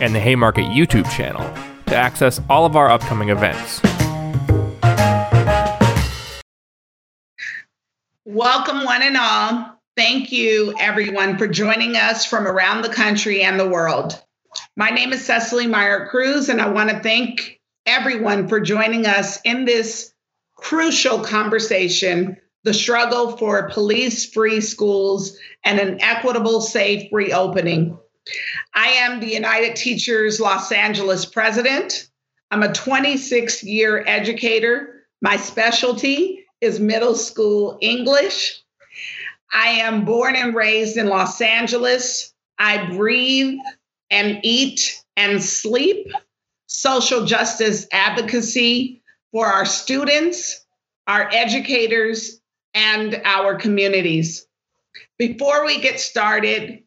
and the Haymarket YouTube channel to access all of our upcoming events. Welcome, one and all. Thank you, everyone, for joining us from around the country and the world. My name is Cecily Myart-Cruz, and I want to thank everyone for joining us in this crucial conversation the struggle for police free schools and an equitable, safe reopening. I am the United Teachers Los Angeles president. I'm a 26 year educator. My specialty is middle school English. I am born and raised in Los Angeles. I breathe and eat and sleep social justice advocacy for our students, our educators, and our communities. Before we get started,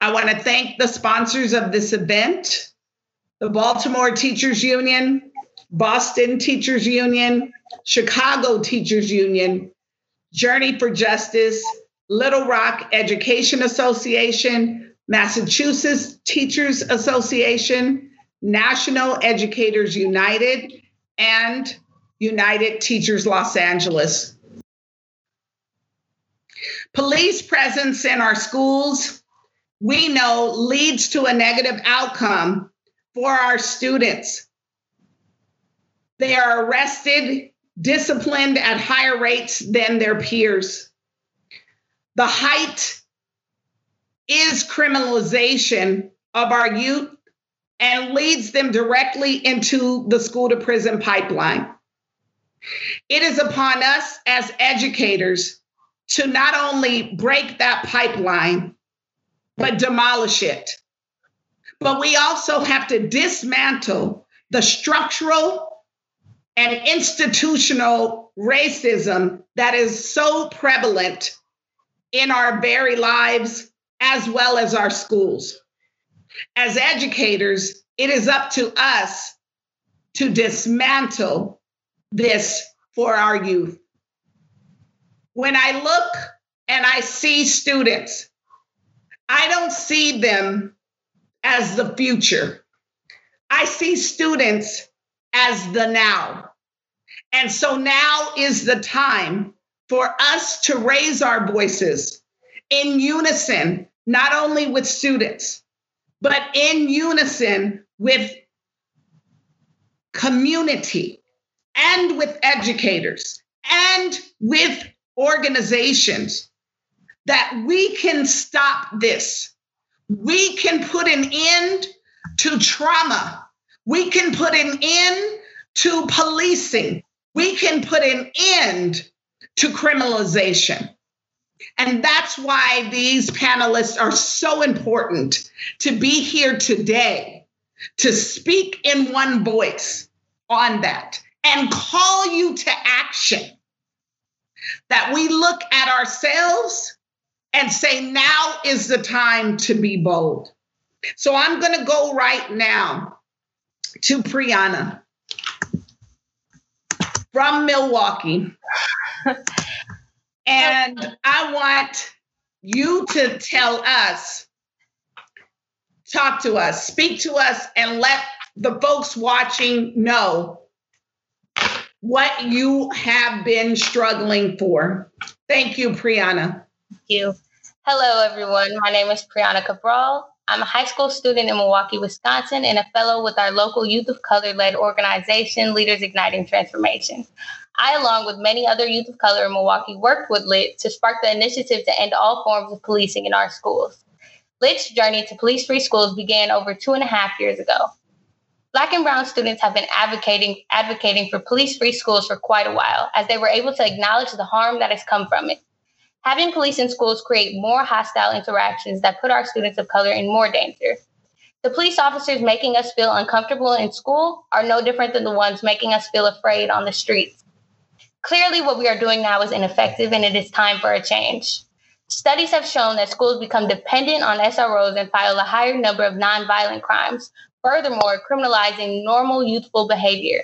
I want to thank the sponsors of this event the Baltimore Teachers Union, Boston Teachers Union, Chicago Teachers Union, Journey for Justice, Little Rock Education Association, Massachusetts Teachers Association, National Educators United, and United Teachers Los Angeles. Police presence in our schools, we know, leads to a negative outcome for our students. They are arrested, disciplined at higher rates than their peers. The height is criminalization of our youth and leads them directly into the school to prison pipeline. It is upon us as educators to not only break that pipeline, but demolish it. But we also have to dismantle the structural and institutional racism that is so prevalent in our very lives as well as our schools. As educators, it is up to us to dismantle this for our youth. When I look and I see students, I don't see them as the future. I see students as the now. And so now is the time for us to raise our voices in unison, not only with students, but in unison with community and with educators and with organizations that we can stop this. We can put an end to trauma. We can put an end to policing we can put an end to criminalization. And that's why these panelists are so important to be here today to speak in one voice on that and call you to action. That we look at ourselves and say, now is the time to be bold. So I'm going to go right now to Priyana from Milwaukee. and I want you to tell us, talk to us, speak to us, and let the folks watching know what you have been struggling for. Thank you, Priyana. You. Hello, everyone. My name is Priyana Cabral. I'm a high school student in Milwaukee, Wisconsin, and a fellow with our local Youth of Color led organization, Leaders Igniting Transformation. I, along with many other youth of color in Milwaukee, worked with LIT to spark the initiative to end all forms of policing in our schools. LIT's journey to police free schools began over two and a half years ago. Black and brown students have been advocating, advocating for police free schools for quite a while, as they were able to acknowledge the harm that has come from it. Having police in schools create more hostile interactions that put our students of color in more danger. The police officers making us feel uncomfortable in school are no different than the ones making us feel afraid on the streets. Clearly, what we are doing now is ineffective and it is time for a change. Studies have shown that schools become dependent on SROs and file a higher number of nonviolent crimes, furthermore, criminalizing normal youthful behavior.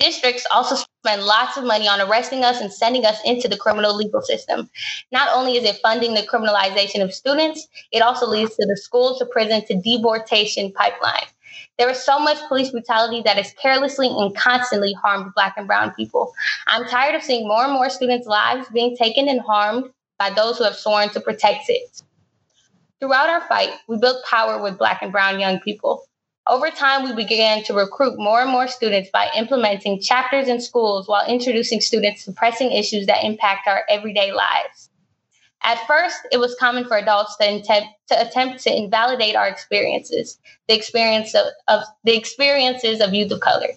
Districts also spend lots of money on arresting us and sending us into the criminal legal system. Not only is it funding the criminalization of students, it also leads to the school to prison to deportation pipeline. There is so much police brutality that has carelessly and constantly harmed Black and Brown people. I'm tired of seeing more and more students' lives being taken and harmed by those who have sworn to protect it. Throughout our fight, we built power with Black and Brown young people. Over time, we began to recruit more and more students by implementing chapters in schools while introducing students to pressing issues that impact our everyday lives. At first, it was common for adults to, attempt to, attempt to invalidate our experiences, the experience of, of the experiences of youth of color.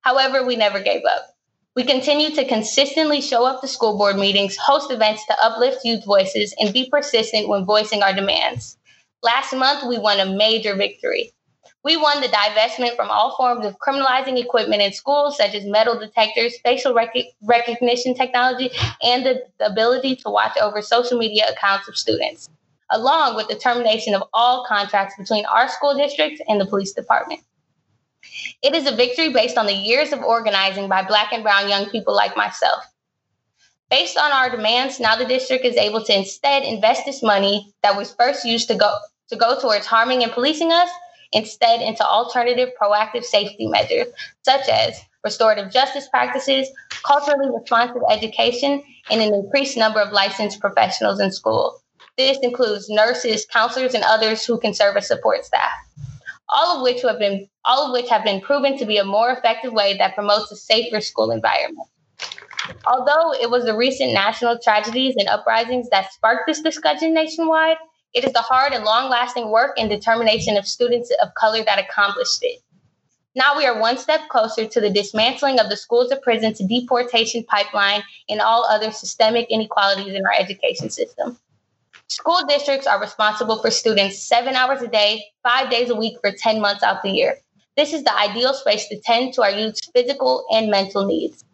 However, we never gave up. We continue to consistently show up to school board meetings, host events to uplift youth voices, and be persistent when voicing our demands. Last month, we won a major victory. We won the divestment from all forms of criminalizing equipment in schools, such as metal detectors, facial rec- recognition technology, and the, the ability to watch over social media accounts of students, along with the termination of all contracts between our school districts and the police department. It is a victory based on the years of organizing by Black and Brown young people like myself. Based on our demands, now the district is able to instead invest this money that was first used to go to go towards harming and policing us, instead into alternative proactive safety measures such as restorative justice practices, culturally responsive education, and an increased number of licensed professionals in school. This includes nurses, counselors, and others who can serve as support staff all of which have been all of which have been proven to be a more effective way that promotes a safer school environment. Although it was the recent national tragedies and uprisings that sparked this discussion nationwide, it is the hard and long lasting work and determination of students of color that accomplished it. Now we are one step closer to the dismantling of the schools to prison to deportation pipeline and all other systemic inequalities in our education system. School districts are responsible for students seven hours a day, five days a week for 10 months out the year. This is the ideal space to tend to our youth's physical and mental needs.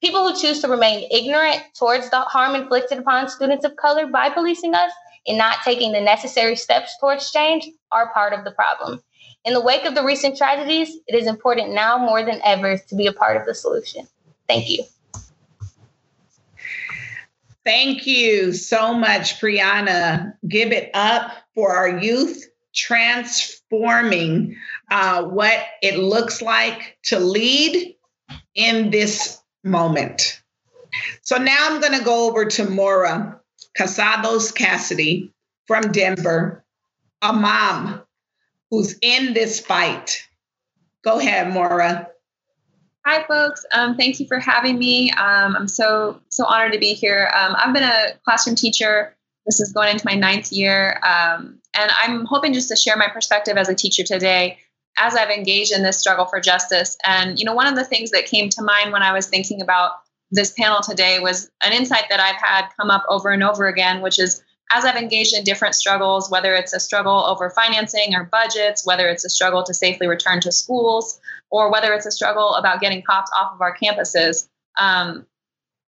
People who choose to remain ignorant towards the harm inflicted upon students of color by policing us and not taking the necessary steps towards change are part of the problem. In the wake of the recent tragedies, it is important now more than ever to be a part of the solution. Thank you. Thank you so much, Priyana. Give it up for our youth transforming uh, what it looks like to lead in this moment. So now I'm going to go over to Maura Casados Cassidy from Denver, a mom who's in this fight. Go ahead, Maura. Hi, folks. Um, thank you for having me. Um, I'm so so honored to be here. Um, I've been a classroom teacher. This is going into my ninth year, um, and I'm hoping just to share my perspective as a teacher today, as I've engaged in this struggle for justice. And you know, one of the things that came to mind when I was thinking about this panel today was an insight that I've had come up over and over again, which is as I've engaged in different struggles, whether it's a struggle over financing or budgets, whether it's a struggle to safely return to schools, or whether it's a struggle about getting cops off of our campuses, um,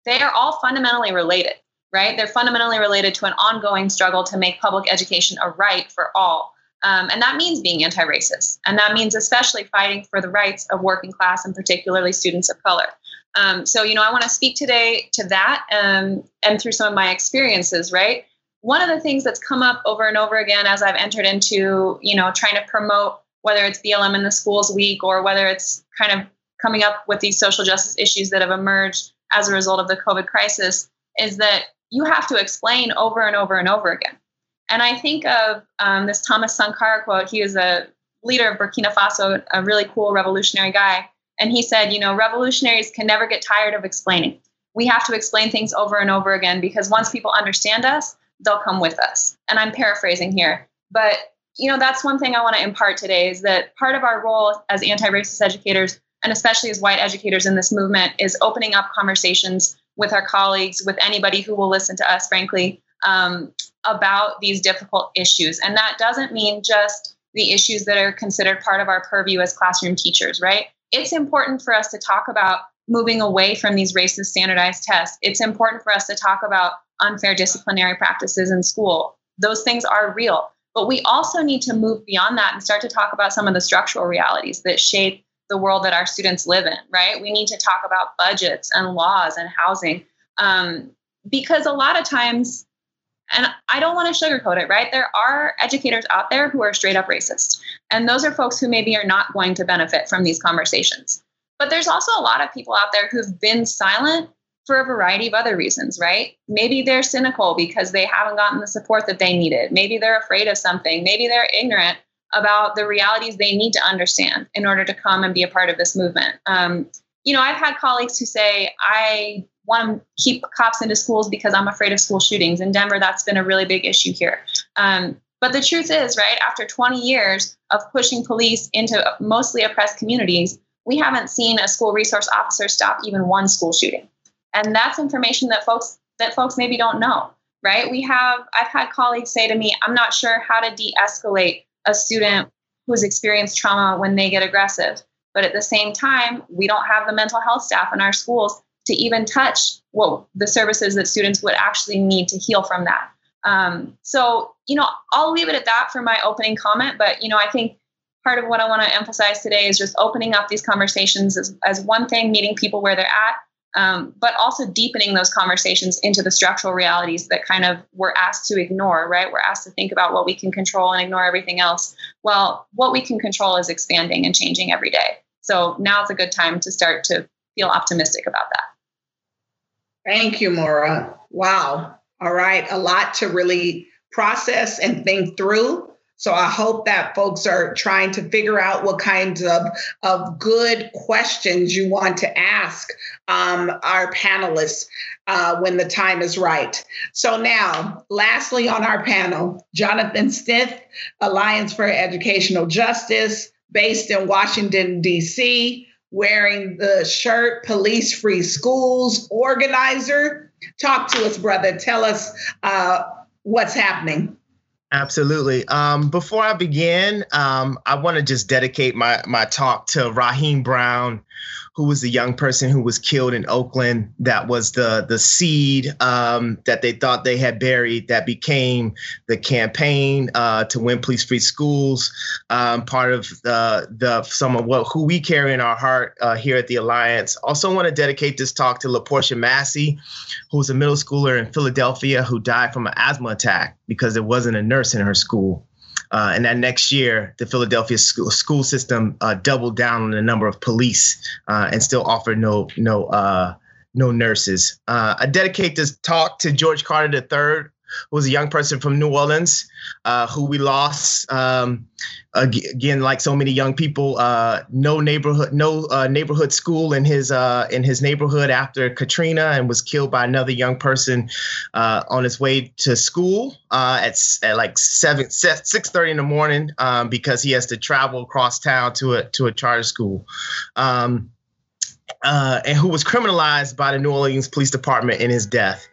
they are all fundamentally related, right? They're fundamentally related to an ongoing struggle to make public education a right for all. Um, and that means being anti racist. And that means especially fighting for the rights of working class and particularly students of color. Um, so, you know, I want to speak today to that um, and through some of my experiences, right? One of the things that's come up over and over again as I've entered into, you know, trying to promote whether it's BLM in the schools week or whether it's kind of coming up with these social justice issues that have emerged as a result of the COVID crisis, is that you have to explain over and over and over again. And I think of um, this Thomas Sankara quote. He was a leader of Burkina Faso, a really cool revolutionary guy. And he said, you know, revolutionaries can never get tired of explaining. We have to explain things over and over again because once people understand us, they'll come with us. And I'm paraphrasing here. But you know, that's one thing I want to impart today is that part of our role as anti racist educators, and especially as white educators in this movement, is opening up conversations with our colleagues, with anybody who will listen to us, frankly, um, about these difficult issues. And that doesn't mean just the issues that are considered part of our purview as classroom teachers, right? It's important for us to talk about moving away from these racist standardized tests. It's important for us to talk about unfair disciplinary practices in school. Those things are real. But we also need to move beyond that and start to talk about some of the structural realities that shape the world that our students live in, right? We need to talk about budgets and laws and housing. Um, because a lot of times, and I don't want to sugarcoat it, right? There are educators out there who are straight up racist. And those are folks who maybe are not going to benefit from these conversations. But there's also a lot of people out there who've been silent for a variety of other reasons, right? Maybe they're cynical because they haven't gotten the support that they needed. Maybe they're afraid of something. Maybe they're ignorant about the realities they need to understand in order to come and be a part of this movement. Um, you know, I've had colleagues who say, I want to keep cops into schools because I'm afraid of school shootings. In Denver, that's been a really big issue here. Um, but the truth is, right, after 20 years of pushing police into mostly oppressed communities, we haven't seen a school resource officer stop even one school shooting. And that's information that folks that folks maybe don't know, right? We have I've had colleagues say to me, I'm not sure how to de-escalate a student who's experienced trauma when they get aggressive. But at the same time, we don't have the mental health staff in our schools to even touch what the services that students would actually need to heal from that. Um, so, you know, I'll leave it at that for my opening comment. But, you know, I think part of what I want to emphasize today is just opening up these conversations as, as one thing, meeting people where they're at, um, but also deepening those conversations into the structural realities that kind of we're asked to ignore, right? We're asked to think about what we can control and ignore everything else. Well, what we can control is expanding and changing every day. So now is a good time to start to feel optimistic about that. Thank you, Maura. Wow. All right. A lot to really process and think through. So I hope that folks are trying to figure out what kinds of, of good questions you want to ask um, our panelists uh, when the time is right. So now, lastly on our panel, Jonathan Stith, Alliance for Educational Justice, based in Washington, D.C., wearing the shirt Police Free Schools organizer. Talk to us, brother. Tell us uh, what's happening. Absolutely. Um, before I begin, um, I want to just dedicate my my talk to Raheim Brown, who was the young person who was killed in Oakland. That was the the seed um, that they thought they had buried that became the campaign uh, to win police free schools. Um, part of the the some of what who we carry in our heart uh, here at the Alliance. Also, want to dedicate this talk to Laporshia Massey, who was a middle schooler in Philadelphia who died from an asthma attack because there wasn't a nurse in her school. Uh, and that next year, the Philadelphia school, school system uh, doubled down on the number of police uh, and still offered no no uh, no nurses. Uh, I dedicate this talk to George Carter III, was a young person from New Orleans uh, who we lost. Um, again, like so many young people, uh, no neighborhood, no uh, neighborhood school in his uh, in his neighborhood after Katrina, and was killed by another young person uh, on his way to school uh, at, at like seven six thirty in the morning um, because he has to travel across town to a to a charter school. Um, uh, and who was criminalized by the New Orleans Police Department in his death.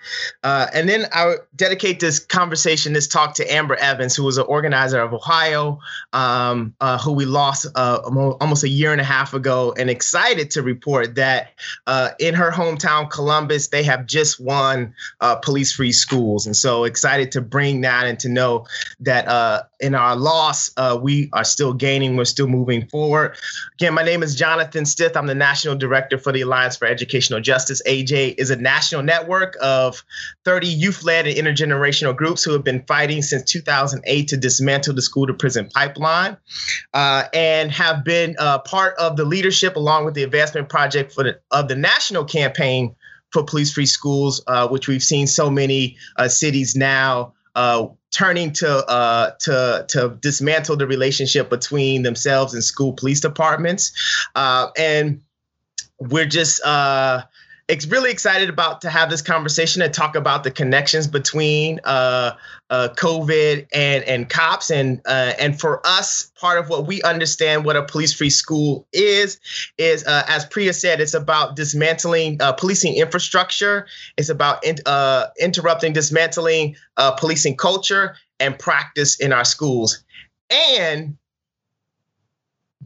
Uh, and then I dedicate this conversation, this talk to Amber Evans, who was an organizer of Ohio, um, uh, who we lost uh, almost a year and a half ago, and excited to report that uh, in her hometown, Columbus, they have just won uh, police free schools. And so excited to bring that and to know that in our loss, we are still gaining, we're still moving forward. Again, my name is Jonathan Stith. I'm the National Director for the Alliance for Educational Justice. AJ is a national network of 30 youth led and intergenerational groups who have been fighting since 2008 to dismantle the school to prison pipeline uh, and have been uh, part of the leadership along with the advancement project for the, of the national campaign for police free schools, uh, which we've seen so many uh, cities now. Uh, turning to uh, to to dismantle the relationship between themselves and school police departments, uh, and we're just uh, it's really excited about to have this conversation and talk about the connections between uh, uh, COVID and and cops and uh, and for us, part of what we understand what a police-free school is is uh, as Priya said, it's about dismantling uh, policing infrastructure. It's about in, uh, interrupting, dismantling policing culture and practice in our schools, and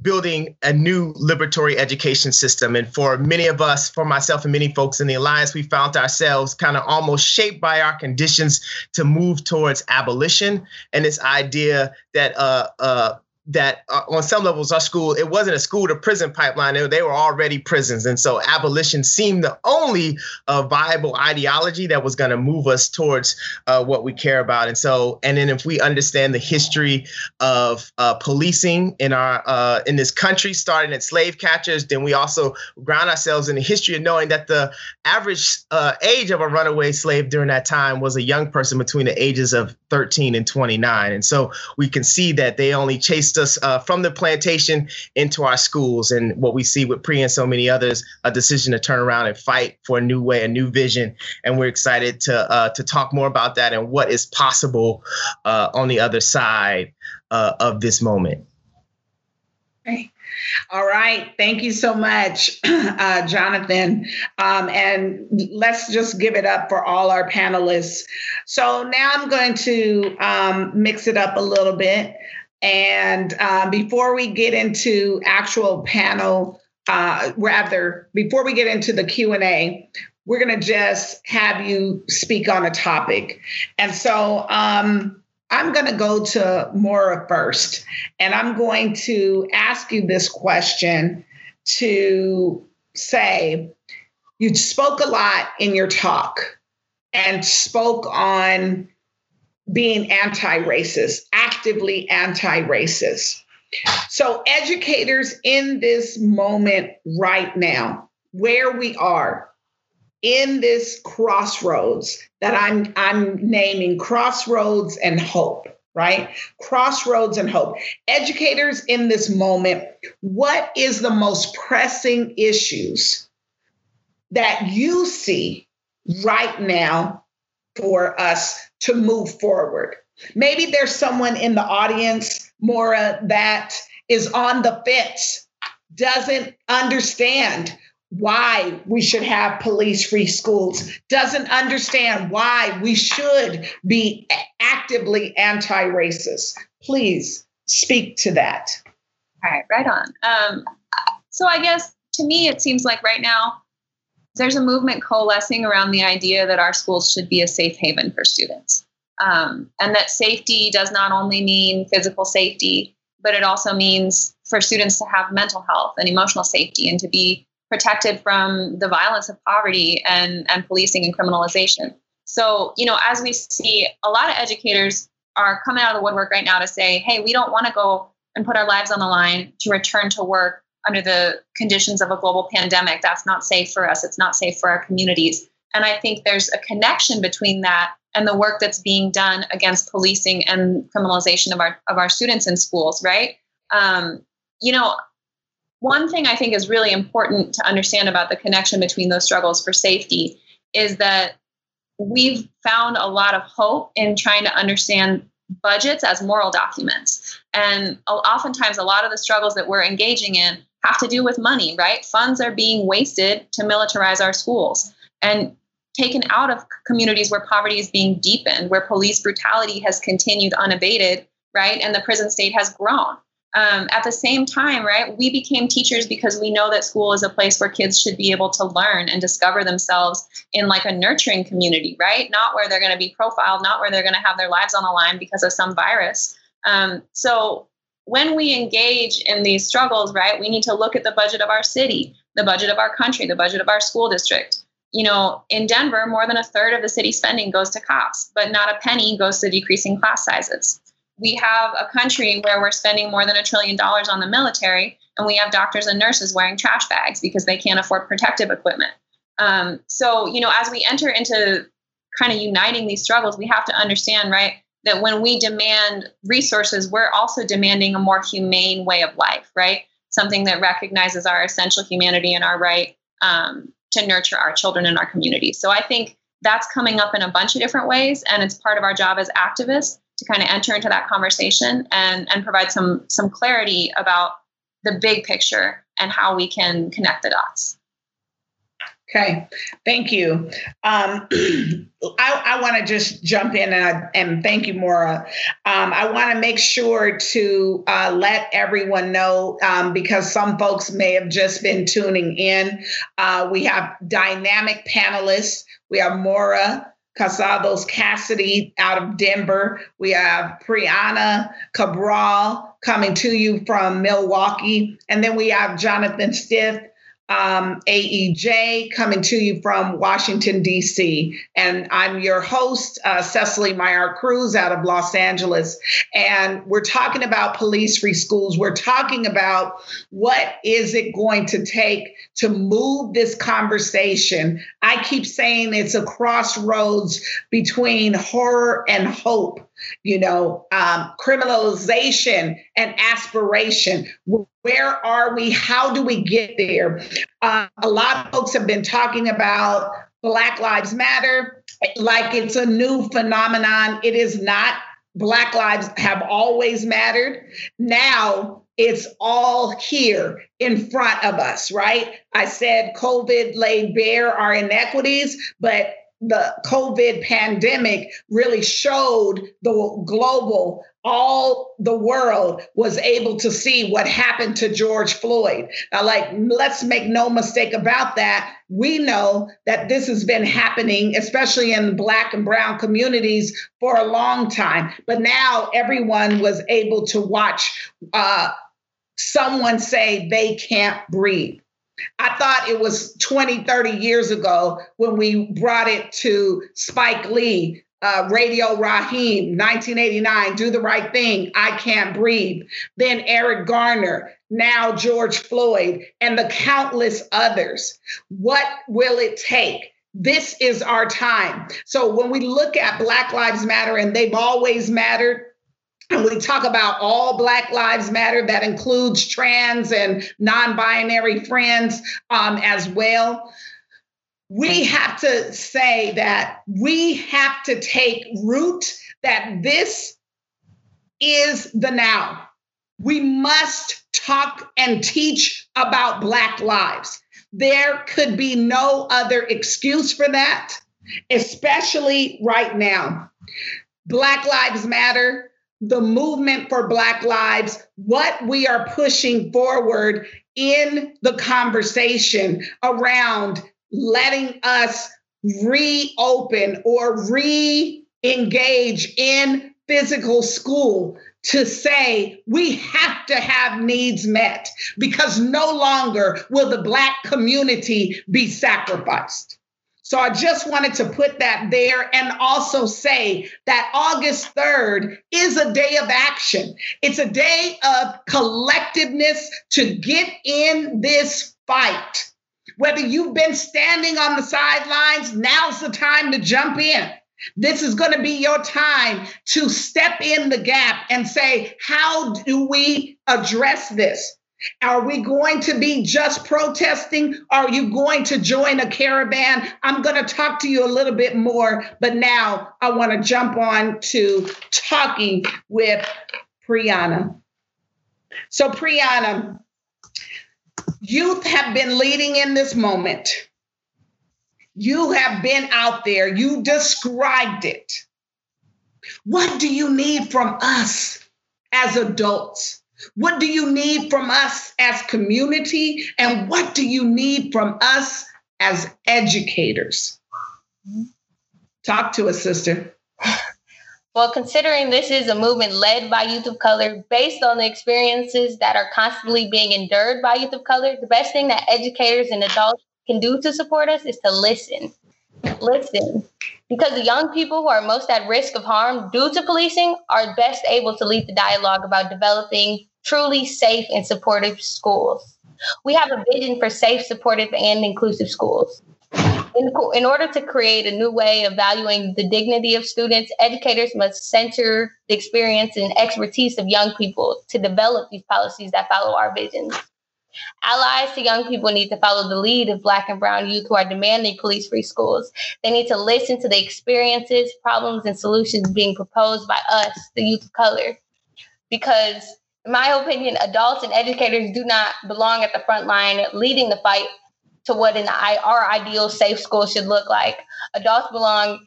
building a new liberatory education system. And for many of us, for myself and many folks in the Alliance, we found ourselves kind of almost shaped by our conditions to move towards abolition and this idea that uh, uh, that uh, on some levels our school it wasn't a school to prison pipeline they, they were already prisons. And so abolition seemed the only uh, viable ideology that was going to move us towards uh, what we care about. And so and then if we understand the history of uh, policing in our uh, in this country starting at slave catchers then we also ground ourselves in the history of knowing that the average uh, age of a runaway slave during that time was a young person between the ages of 13 and 29 and so we can see that they only chased us uh, from the plantation into our schools. And what we see with Pre and so many others, a decision to turn around and fight for a new way, a new vision. And we're excited to uh, to talk more about that and what is possible uh, on the other side uh, of this moment. All right. Thank you so much, uh, Jonathan. Um, and let's just give it up for all our panelists. So now I'm going to um, mix it up a little bit. And uh, before we get into actual panel, uh, rather, before we get into the Q and A, we're going to just have you speak on a topic. And so um, I'm going to go to Maura first, and I'm going to ask you this question to say, you spoke a lot in your talk and spoke on being anti racist, actively anti racist. So, educators in this moment right now, where we are in this crossroads that I'm, I'm naming crossroads and hope, right? Crossroads and hope. Educators in this moment, what is the most pressing issues that you see right now for us to move forward. Maybe there's someone in the audience, Maura, that is on the fence, doesn't understand why we should have police free schools, doesn't understand why we should be actively anti racist. Please speak to that. All right, right on. Um, so I guess to me, it seems like right now there's a movement coalescing around the idea that our schools should be a safe haven for students. Um, and that safety does not only mean physical safety, but it also means for students to have mental health and emotional safety and to be protected from the violence of poverty and, and policing and criminalization. So, you know, as we see, a lot of educators are coming out of the woodwork right now to say, hey, we don't want to go and put our lives on the line to return to work under the conditions of a global pandemic. That's not safe for us. It's not safe for our communities. And I think there's a connection between that and the work that's being done against policing and criminalization of our of our students in schools, right? Um, you know, one thing I think is really important to understand about the connection between those struggles for safety is that we've found a lot of hope in trying to understand budgets as moral documents. And oftentimes, a lot of the struggles that we're engaging in have to do with money, right? Funds are being wasted to militarize our schools and taken out of communities where poverty is being deepened, where police brutality has continued unabated, right? And the prison state has grown. Um, at the same time, right, we became teachers because we know that school is a place where kids should be able to learn and discover themselves in like a nurturing community, right? Not where they're going to be profiled, not where they're going to have their lives on the line because of some virus. Um, so when we engage in these struggles, right, we need to look at the budget of our city, the budget of our country, the budget of our school district. You know, in Denver, more than a third of the city spending goes to cops, but not a penny goes to decreasing class sizes. We have a country where we're spending more than a trillion dollars on the military, and we have doctors and nurses wearing trash bags because they can't afford protective equipment. Um, so, you know, as we enter into kind of uniting these struggles, we have to understand, right? That when we demand resources, we're also demanding a more humane way of life, right? Something that recognizes our essential humanity and our right um, to nurture our children in our community. So I think that's coming up in a bunch of different ways, and it's part of our job as activists to kind of enter into that conversation and and provide some some clarity about the big picture and how we can connect the dots. Okay, thank you. Um, I, I want to just jump in and, and thank you, Maura. Um, I want to make sure to uh, let everyone know um, because some folks may have just been tuning in. Uh, we have dynamic panelists. We have Maura Casados Cassidy out of Denver. We have Priyana Cabral coming to you from Milwaukee. And then we have Jonathan Stith um, AEJ coming to you from Washington, D.C. And I'm your host, uh, Cecily Myart-Cruz out of Los Angeles. And we're talking about police free schools. We're talking about what is it going to take to move this conversation. I keep saying it's a crossroads between horror and hope you know, um, criminalization and aspiration. Where are we? How do we get there? Uh, a lot of folks have been talking about Black Lives Matter like it's a new phenomenon. It is not. Black lives have always mattered. Now it's all here in front of us, right? I said COVID laid bare our inequities, but the COVID pandemic really showed the global, all the world was able to see what happened to George Floyd. Now, like, let's make no mistake about that. We know that this has been happening, especially in Black and Brown communities, for a long time. But now everyone was able to watch uh, someone say they can't breathe. I thought it was 20, 30 years ago when we brought it to Spike Lee, uh, Radio Raheem, 1989, Do the Right Thing, I Can't Breathe. Then Eric Garner, now George Floyd, and the countless others. What will it take? This is our time. So when we look at Black Lives Matter, and they've always mattered, and we talk about all Black Lives Matter, that includes trans and non binary friends um, as well. We have to say that we have to take root that this is the now. We must talk and teach about Black lives. There could be no other excuse for that, especially right now. Black Lives Matter the movement for Black Lives, what we are pushing forward in the conversation around letting us reopen or re engage in physical school to say we have to have needs met because no longer will the Black community be sacrificed. So I just wanted to put that there and also say that August 3rd is a day of action. It's a day of collectiveness to get in this fight. Whether you've been standing on the sidelines, now's the time to jump in. This is going to be your time to step in the gap and say, how do we address this? Are we going to be just protesting? Are you going to join a caravan? I'm going to talk to you a little bit more, but now I want to jump on to talking with Priyana. So, Priyana, youth have been leading in this moment. You have been out there, you described it. What do you need from us as adults? What do you need from us as community? And what do you need from us as educators? Talk to us, sister. Well, considering this is a movement led by youth of color, based on the experiences that are constantly being endured by youth of color, the best thing that educators and adults can do to support us is to listen. Listen. Because the young people who are most at risk of harm due to policing are best able to lead the dialogue about developing truly safe and supportive schools. We have a vision for safe, supportive, and inclusive schools. In, in, order to create a new way of valuing the dignity of students, educators must center the experience and expertise of young people to develop these policies that follow our visions. Allies to young people need to follow the lead of Black and Brown youth who are demanding police free schools. They need to listen to the experiences, problems, and solutions being proposed by us, the youth of color. Because, in my opinion, adults and educators do not belong at the front line leading the fight to what an our ideal safe school should look like. Adults belong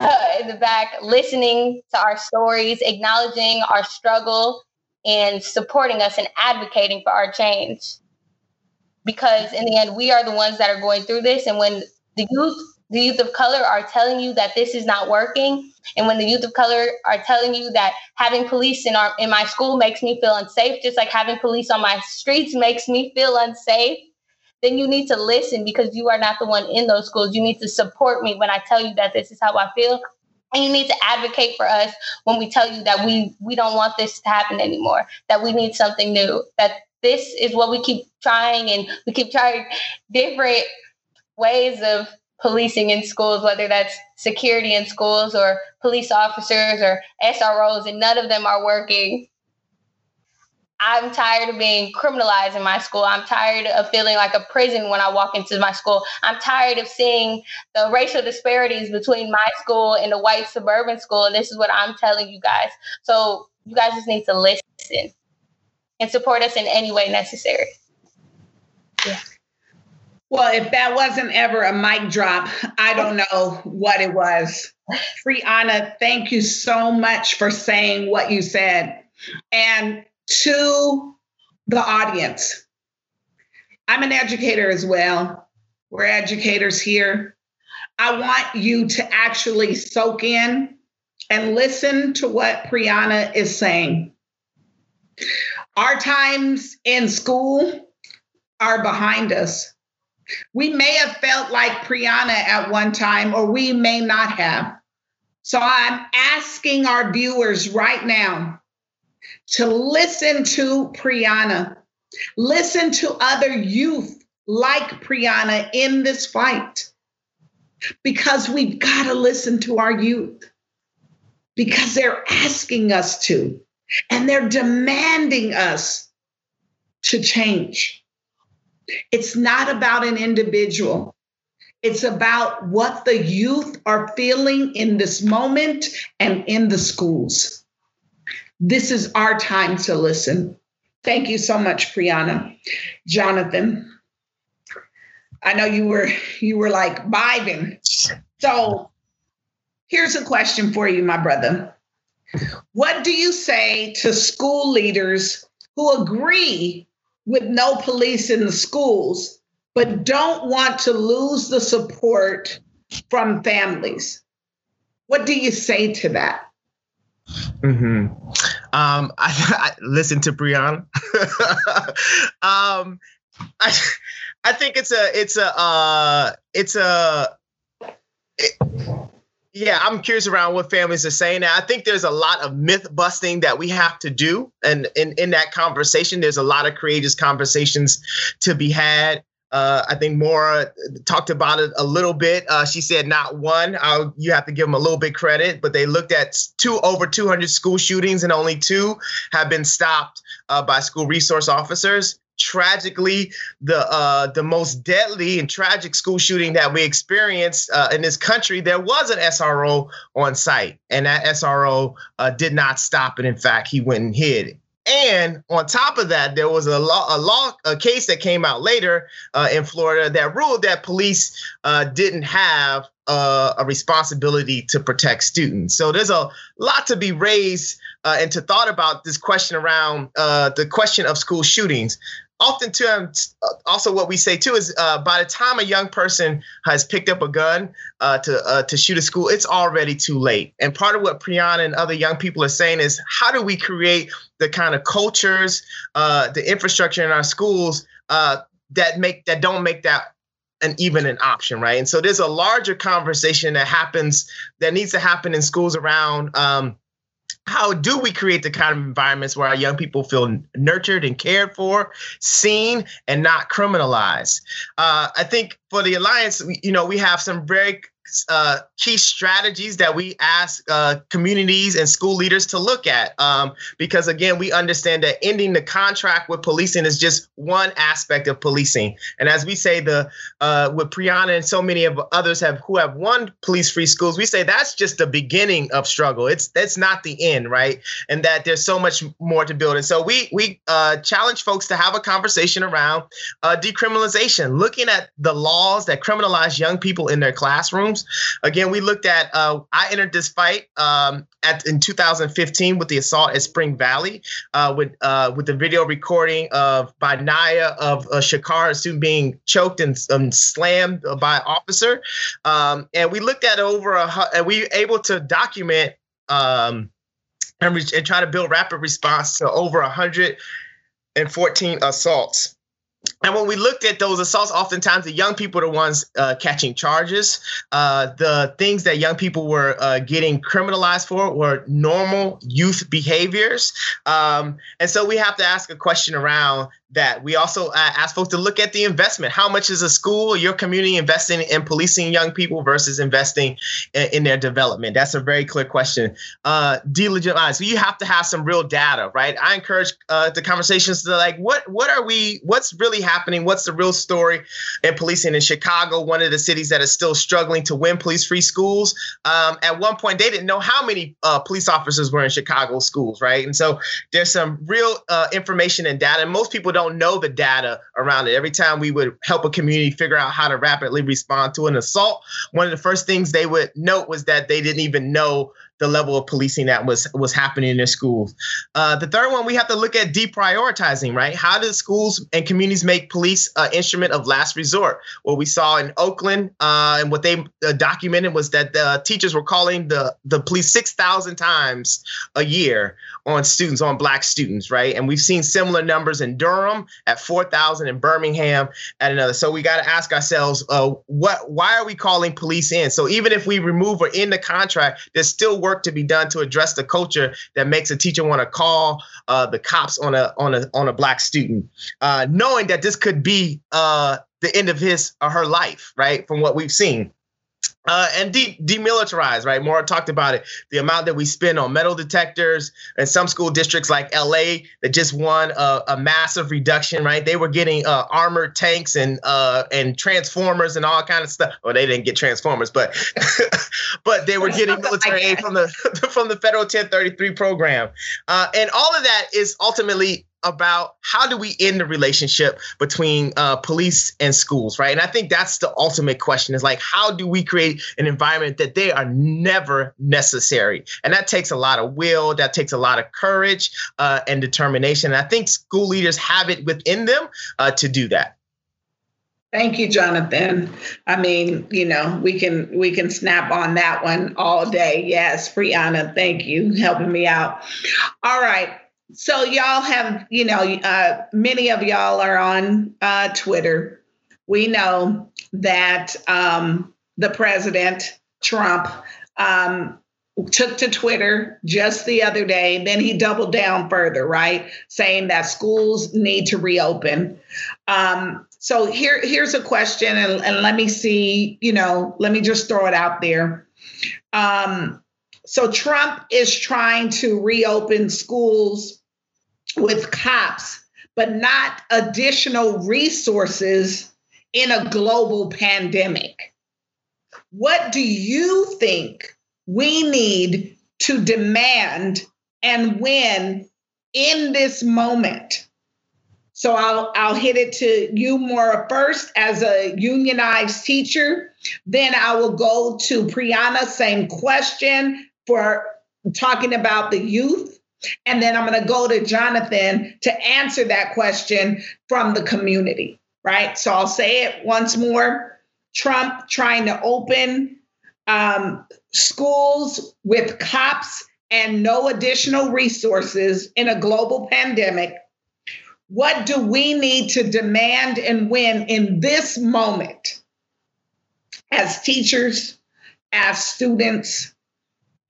uh, in the back, listening to our stories, acknowledging our struggle, and supporting us and advocating for our change. Because in the end, we are the ones that are going through this. And when the youth, the youth of color are telling you that this is not working, and when the youth of color are telling you that having police in our in my school makes me feel unsafe, just like having police on my streets makes me feel unsafe, then you need to listen because you are not the one in those schools. You need to support me when I tell you that this is how I feel. And you need to advocate for us when we tell you that we we don't want this to happen anymore, that we need something new, that this is what we keep trying and we keep trying different ways of policing in schools, whether that's security in schools or police officers or SROs, and none of them are working. I'm tired of being criminalized in my school. I'm tired of feeling like a prison when I walk into my school. I'm tired of seeing the racial disparities between my school and the white suburban school. And this is what I'm telling you guys. So you guys just need to listen and support us in any way necessary. Yeah. Well, if that wasn't ever a mic drop, I don't know what it was. Priyana, thank you so much for saying what you said. And to the audience. I'm an educator as well. We're educators here. I want you to actually soak in and listen to what Priyana is saying. Our times in school are behind us. We may have felt like Priyana at one time, or we may not have. So I'm asking our viewers right now to listen to Priyana, listen to other youth like Priyana in this fight. Because we've got to listen to our youth, because they're asking us to, and they're demanding us to change. It's not about an individual. It's about what the youth are feeling in this moment and in the schools. This is our time to listen. Thank you so much, Priyana. Jonathan, I know you were you were like vibing. So here's a question for you, my brother. What do you say to school leaders who agree with no police in the schools, but don't want to lose the support from families? What do you say to that? Mm-hmm. Um, I, I listen to Priyana. um, I, I think it's a, it's a, uh, it's a, it, yeah, I'm curious around what families are saying. I think there's a lot of myth busting that we have to do, and in, in that conversation, there's a lot of courageous conversations to be had. Uh, I think Maura talked about it a little bit. Uh, she said not one. I'll, you have to give them a little bit credit, but they looked at two over 200 school shootings, and only two have been stopped uh, by school resource officers. Tragically, the uh, the most deadly and tragic school shooting that we experienced uh, in this country, there was an SRO on site, and that SRO uh, did not stop it. In fact, he went and hid. And on top of that, there was a law, a law, a case that came out later uh, in Florida that ruled that police uh, didn't have uh, a responsibility to protect students. So there's a lot to be raised uh, and to thought about this question around uh, the question of school shootings often too um, also what we say too is uh, by the time a young person has picked up a gun uh, to uh, to shoot a school it's already too late. And part of what Priyana and other young people are saying is how do we create the kind of cultures uh, the infrastructure in our schools uh, that make that don't make that an even an option right? And so there's a larger conversation that happens that needs to happen in schools around um, how do we create the kind of environments where our young people feel nurtured and cared for, seen, and not criminalized? Uh, I think for the alliance, you know, we have some very uh, key strategies that we ask uh, communities and school leaders to look at. Um, because again, we understand that ending the contract with policing is just one aspect of policing. And as we say, the uh, with Priyana and so many of others have who have won police-free schools, we say that's just the beginning of struggle. It's that's not the end, right? And that there's so much more to build. And so we we uh, challenge folks to have a conversation around uh, decriminalization, looking at the laws that criminalize young people in their classrooms. Again, we looked at. Uh, I entered this fight um, at in 2015 with the assault at Spring Valley, uh, with uh, with the video recording of by Naya of uh, Shakar, student being choked and um, slammed by an officer, um, and we looked at over a and we were able to document. Um, and, re- and try to build rapid response to over 114 assaults and when we looked at those assaults, oftentimes the young people are the ones uh, catching charges. Uh, the things that young people were uh, getting criminalized for were normal youth behaviors. Um, and so we have to ask a question around that. We also uh, ask folks to look at the investment. How much is a school your community investing in policing young people versus investing in, in their development? That's a very clear question. Uh, delegitimize. So you have to have some real data, right? I encourage uh, the conversations to like, what what are we? What's really happening? What's the real story in policing in Chicago? One of the cities that is still struggling to win police-free schools. Um, at one point, they didn't know how many uh, police officers were in Chicago schools, right? And so there's some real uh, information and data. And most people don't don't know the data around it. Every time we would help a community figure out how to rapidly respond to an assault, one of the first things they would note was that they didn't even know the level of policing that was was happening in their schools. Uh, the third one, we have to look at deprioritizing, right? How do schools and communities make police an instrument of last resort? What we saw in Oakland uh, and what they uh, documented was that the teachers were calling the the police six thousand times a year on students, on black students, right? And we've seen similar numbers in Durham at four thousand, in Birmingham at another. So we got to ask ourselves, uh, what? Why are we calling police in? So even if we remove or end the contract, there's still work to be done to address the culture that makes a teacher want to call uh, the cops on a on a on a black student, uh, knowing that this could be uh, the end of his or her life, right? From what we've seen. Uh, and de- demilitarize, right? Maura talked about it. The amount that we spend on metal detectors and some school districts like LA that just won a, a massive reduction, right? They were getting uh, armored tanks and uh, and transformers and all kind of stuff. Well, they didn't get transformers, but but they were getting military aid from the from the federal 1033 program, uh, and all of that is ultimately about how do we end the relationship between uh, police and schools, right? And I think that's the ultimate question is like, how do we create an environment that they are never necessary? And that takes a lot of will, that takes a lot of courage uh, and determination. And I think school leaders have it within them uh, to do that. Thank you, Jonathan. I mean, you know, we can we can snap on that one all day. Yes, Priyana, thank you helping me out. All right so y'all have you know uh, many of y'all are on uh, twitter. We know that um, the president trump um, took to twitter just the other day then he doubled down further right? Saying that schools need to reopen. Um, so here here's a question and, and, let me see you know let me just throw it out there. Um, so Trump is trying to reopen schools with cops, but not additional resources in a global pandemic. What do you think we need to demand and win in this moment? So I'll I'll hit it to you Maura first as a unionized teacher. Then I will go to Priyana, same question for talking about the youth. And then I'm going to go to Jonathan to answer that question from the community, right? So I'll say it once more Trump trying to open um, schools with cops and no additional resources in a global pandemic. What do we need to demand and win in this moment as teachers, as students,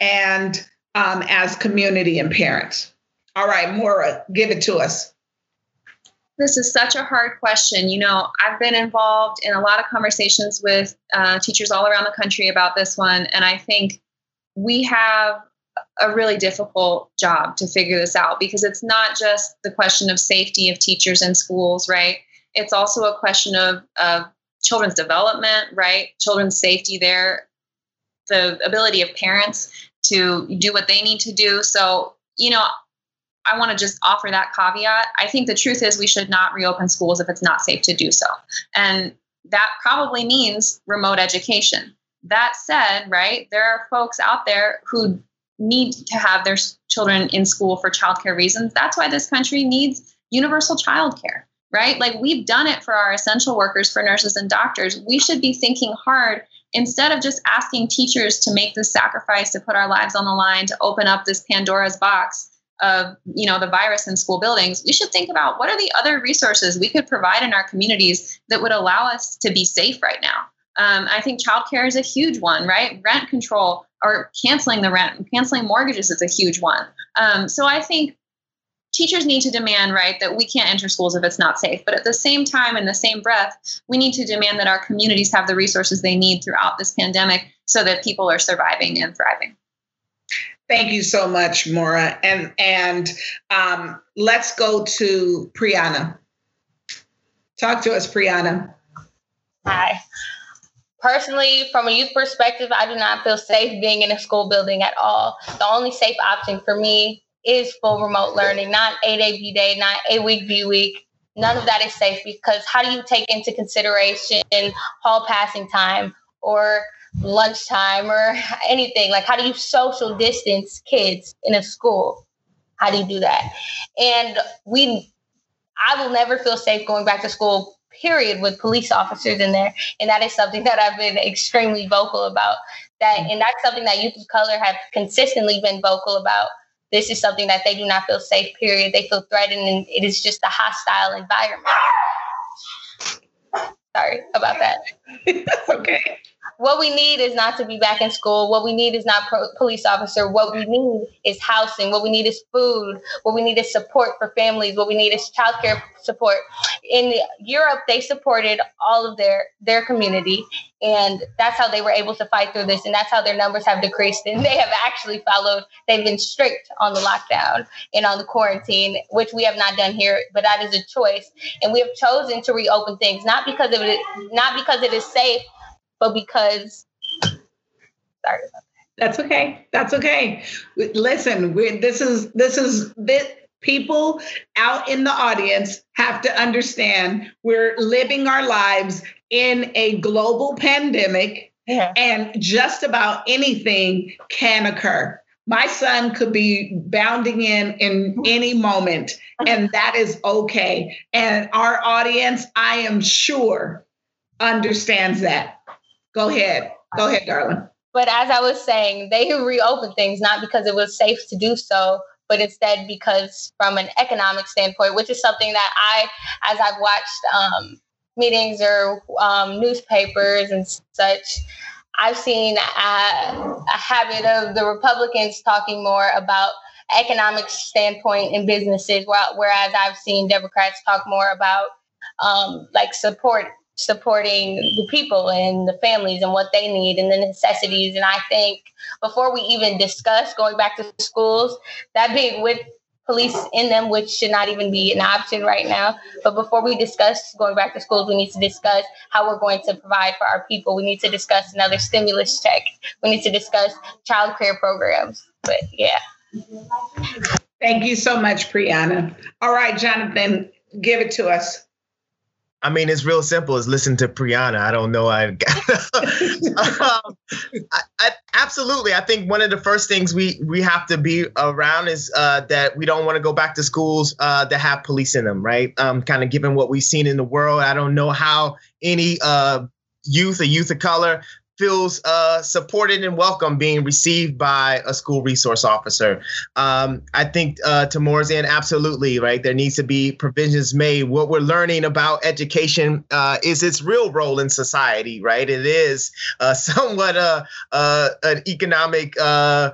and um, as community and parents. All right, Maura, give it to us. This is such a hard question. You know, I've been involved in a lot of conversations with uh, teachers all around the country about this one, and I think we have a really difficult job to figure this out because it's not just the question of safety of teachers in schools, right? It's also a question of, of children's development, right? Children's safety there, the ability of parents to do what they need to do. So, you know, I want to just offer that caveat. I think the truth is we should not reopen schools if it's not safe to do so. And that probably means remote education. That said, right, there are folks out there who need to have their children in school for childcare reasons. That's why this country needs universal childcare, right? Like we've done it for our essential workers, for nurses and doctors. We should be thinking hard instead of just asking teachers to make this sacrifice to put our lives on the line to open up this Pandora's box of you know the virus in school buildings we should think about what are the other resources we could provide in our communities that would allow us to be safe right now um, i think childcare is a huge one right rent control or canceling the rent, canceling mortgages is a huge one. Um, so I think teachers need to demand right that we can't enter schools if it's not safe. But at the same time in the same breath we need to demand that our communities have the resources they need throughout this pandemic so that people are surviving and thriving. Thank you so much Maura and and um, let's go to priyana. Talk to us priyana. Hi. Personally, from a youth perspective, I do not feel safe being in a school building at all. The only safe option for me is full remote learning, not A day, B day, not A week, B week. None of that is safe because how do you take into consideration hall passing time or lunchtime or anything? Like, how do you social distance kids in a school? How do you do that? And we, I will never feel safe going back to school period with police officers in there and that is something that i've been extremely vocal about that and that's something that youth of color have consistently been vocal about this is something that they do not feel safe period they feel threatened and it is just a hostile environment sorry about that okay what we need is not to be back in school. What we need is not pro- police officer. What we need is housing. What we need is food. What we need is support for families. What we need is childcare support. In Europe, they supported all of their their community, and that's how they were able to fight through this. And that's how their numbers have decreased. And they have actually followed. They've been strict on the lockdown and on the quarantine, which we have not done here. But that is a choice, and we have chosen to reopen things not because of it, not because it is safe but because sorry about that. That's okay. That's okay. Listen, this is this is this people out in the audience have to understand we're living our lives in a global pandemic yeah. and just about anything can occur. My son could be bounding in in any moment, and that is okay. And our audience, I am sure, understands that. Go ahead. Go ahead, darling. But as I was saying, they reopened things not because it was safe to do so, but instead because from an economic standpoint, which is something that I, as I've watched um, meetings or um, newspapers and such, I've seen a, a habit of the Republicans talking more about economic standpoint in businesses, whereas I've seen Democrats talk more about um, like support supporting the people and the families and what they need and the necessities. And I think before we even discuss going back to schools, that being with police in them, which should not even be an option right now. But before we discuss going back to schools, we need to discuss how we're going to provide for our people. We need to discuss another stimulus check. We need to discuss child care programs. But yeah. Thank you so much, Priyana. All right, Jonathan, give it to us. I mean, it's real simple. Is listen to Priyana. I don't know. I, um, I, I, absolutely. I think one of the first things we we have to be around is uh, that we don't want to go back to schools uh, that have police in them, right? Um, kind of given what we've seen in the world, I don't know how any uh, youth or youth of color feels uh, supported and welcome being received by a school resource officer. Um, I think uh, to Maura's end, absolutely, right? There needs to be provisions made. What we're learning about education uh, is its real role in society, right? It is uh, somewhat uh, uh, an economic uh,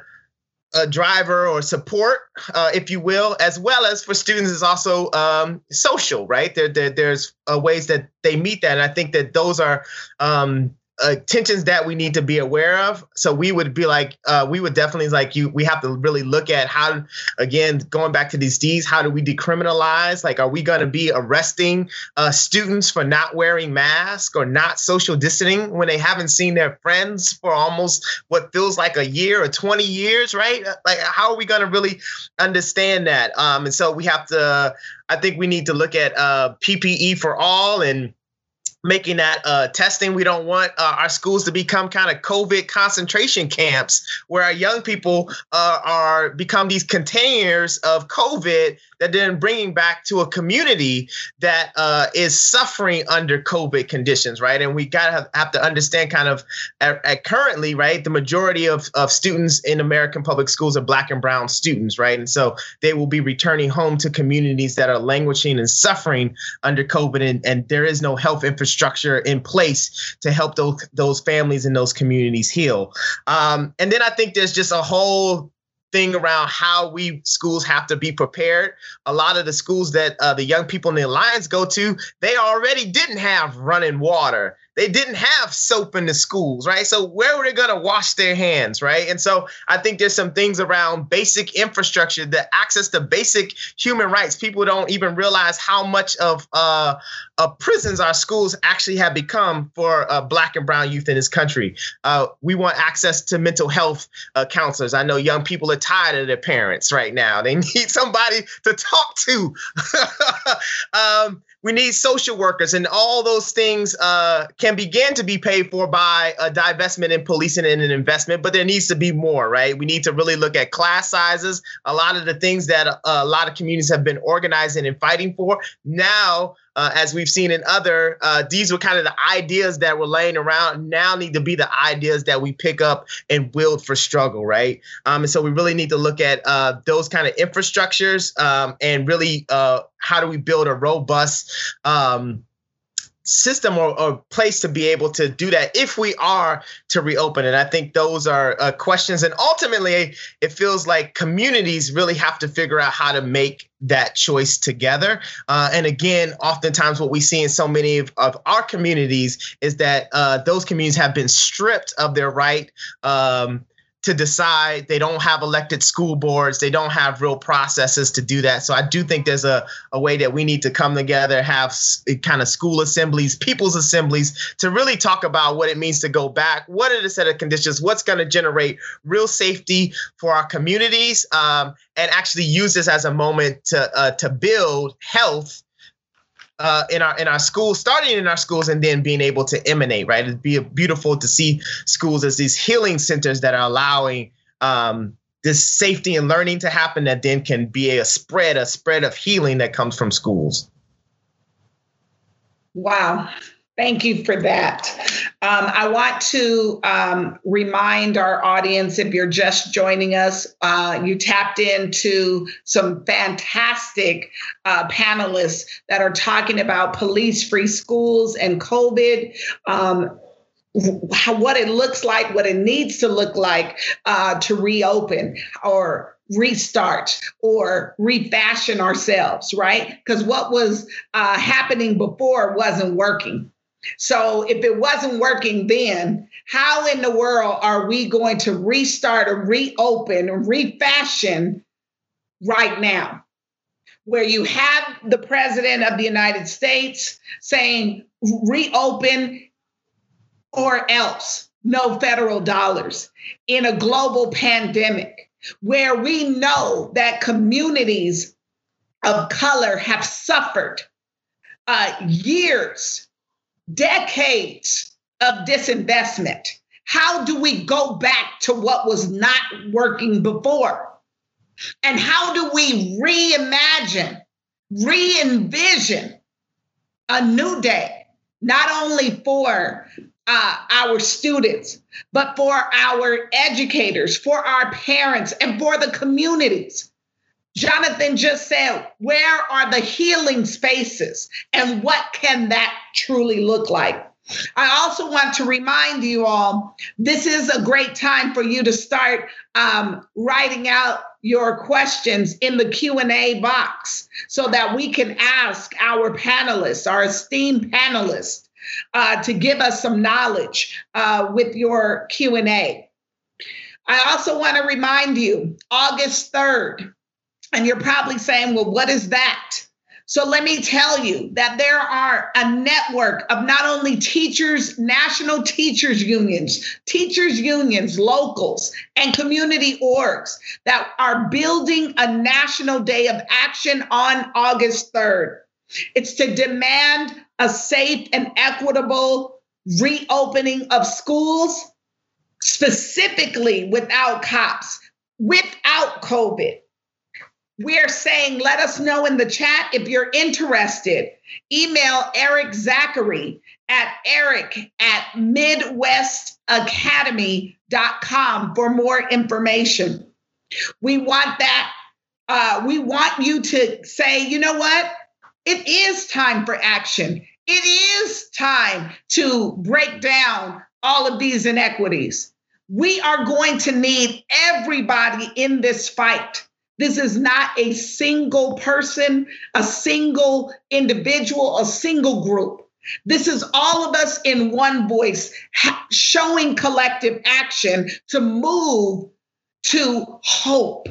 a driver or support, uh, if you will, as well as for students is also um, social, right? There, there there's uh, ways that they meet that, and I think that those are um, uh, tensions that we need to be aware of. So we would be like, uh, we would definitely like you. We have to really look at how, again, going back to these D's, how do we decriminalize? Like, are we going to be arresting uh, students for not wearing masks or not social distancing when they haven't seen their friends for almost what feels like a year or 20 years, right? Like, how are we going to really understand that? Um, and so we have to. I think we need to look at uh, PPE for all and making that uh, testing. We don't want uh, our schools to become kind of COVID concentration camps where our young people uh, are become these containers of COVID that then bringing back to a community that uh, is suffering under COVID conditions, right? And we gotta have, have to understand kind of at, at, currently, right, the majority of, of students in American public schools are black and brown students, right? And so they will be returning home to communities that are languishing and suffering under COVID, and, and there is no health infrastructure in place to help those those families and those communities heal. Um, and then I think there's just a whole thing around how we schools have to be prepared. A lot of the schools that uh, the young people in the alliance go to, they already didn't have running water they didn't have soap in the schools, right? So where were they going to wash their hands, right? And so I think there's some things around basic infrastructure, the access to basic human rights. People don't even realize how much of uh, uh prisons our schools actually have become for uh, Black and Brown youth in this country. Uh, we want access to mental health uh, counselors. I know young people are tired of their parents right now. They need somebody to talk to. um, we need social workers, and all those things uh, can begin to be paid for by a divestment in policing and an investment. But there needs to be more, right? We need to really look at class sizes. A lot of the things that uh, a lot of communities have been organizing and fighting for now uh, as we've seen in other, uh, these were kind of the ideas that were laying around. Now need to be the ideas that we pick up and build for struggle, right? Um, and so we really need to look at uh, those kind of infrastructures um, and really uh, how do we build a robust um, system or, or, place to be able to do that if we are to reopen. And i think those are uh, questions. And ultimately it feels like communities really have to figure out how to make that choice together. Uh, and again oftentimes what we see in so many of, of our communities is that uh, those communities have been stripped of their right um, to decide. They don't have elected school boards. They don't have real processes to do that. So I do think there's a, a way that we need to come together, have kind of school assemblies, people's assemblies to really talk about what it means to go back. What are the set of conditions? What's going to generate real safety for our communities um, and actually use this as a moment to, uh, to build health uh, in our in our schools, starting in our schools, and then being able to emanate. Right, it'd be beautiful to see schools as these healing centers that are allowing um, this safety and learning to happen. That then can be a spread, a spread of healing that comes from schools. Wow, Thank you for that. Um, I want to um, remind our audience if you're just joining us, uh, you tapped into some fantastic uh, panelists that are talking about police free schools and COVID. Um, how, what it looks like, what it needs to look like uh, to reopen or restart or refashion ourselves, right? Because what was uh, happening before wasn't working. So if it wasn't working then, how in the world are we going to restart or reopen or refashion right now? Where you have the president of the United States saying reopen or else no federal dollars in a global pandemic where we know that communities of color have suffered uh, years decades of disinvestment. How do we go back to what was not working before? And how do we reimagine, re envision a new day, not only for uh, our students, but for our educators, for our parents, and for the communities? Jonathan just said, where are the healing spaces and what can that truly look like? I also want to remind you all this is a great time for you to start um, writing out your questions in the q&a box so that we can ask our panelists our esteemed panelists uh, to give us some knowledge uh, with your q&a i also want to remind you august 3rd and you're probably saying well what is that so let me tell you that there are a network of not only teachers, national teachers unions, teachers unions, locals, and community orgs that are building a national day of action on August 3rd. It's to demand a safe and equitable reopening of schools, specifically without cops, without COVID we are saying let us know in the chat if you're interested. Email Eric Zachary at eric at midwestacademy.com for more information. We want that. Uh, we want you to say, you know what? It is time for action. It is time to break down all of these inequities. We are going to need everybody in this fight. This is not a single person, a single individual, a single group. This is all of us in one voice ha- showing collective action to move to hope.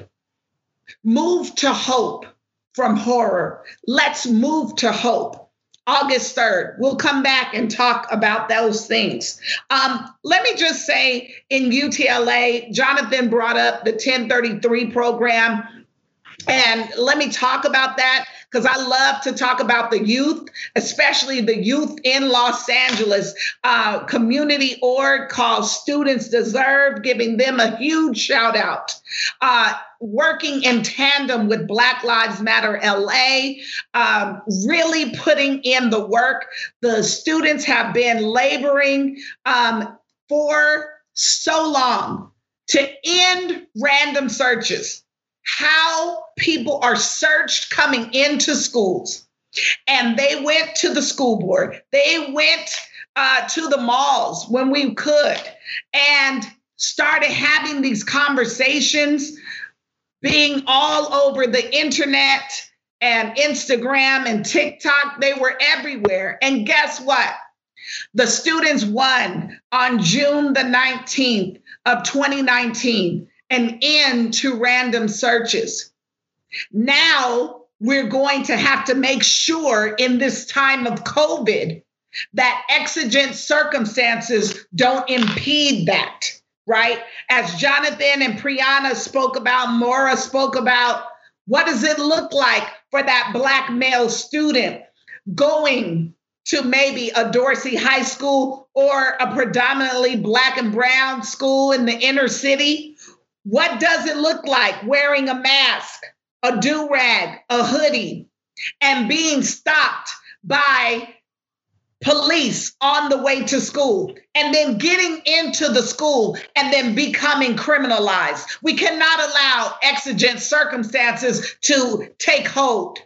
Move to hope from horror. Let's move to hope. August 3rd. We'll come back and talk about those things. Um, let me just say in UTLA, Jonathan brought up the 1033 program. And let me talk about that because I love to talk about the youth, especially the youth in Los Angeles. Uh, community org called Students Deserve, giving them a huge shout out. Uh, working in tandem with Black Lives Matter LA, um, really putting in the work. The students have been laboring um, for so long to end random searches how people are searched coming into schools. And they went to the school board, they went uh, to the malls when we could, and started having these conversations, being all over the internet and Instagram and TikTok. They were everywhere. And guess what? The students won on June the 19th of 2019 an end to random searches. Now we're going to have to make sure in this time of COVID that exigent circumstances don't impede that, right? As Jonathan and Priyana spoke about, Maura spoke about, what does it look like for that Black male student going to maybe a Dorsey High School or a predominantly Black and Brown school in the inner city? What does it look like wearing a mask, a do rag, a hoodie, and being stopped by police on the way to school and then getting into the school and then becoming criminalized? We cannot allow exigent circumstances to take hold.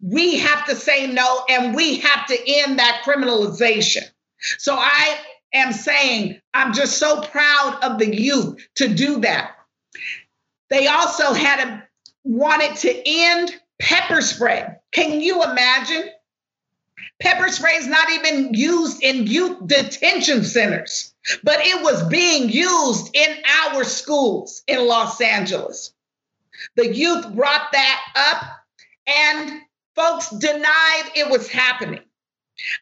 We have to say no and we have to end that criminalization. So I am saying I'm just so proud of the youth to do that. They also had a, wanted to end pepper spray. Can you imagine? Pepper spray is not even used in youth detention centers, but it was being used in our schools in Los Angeles. The youth brought that up, and folks denied it was happening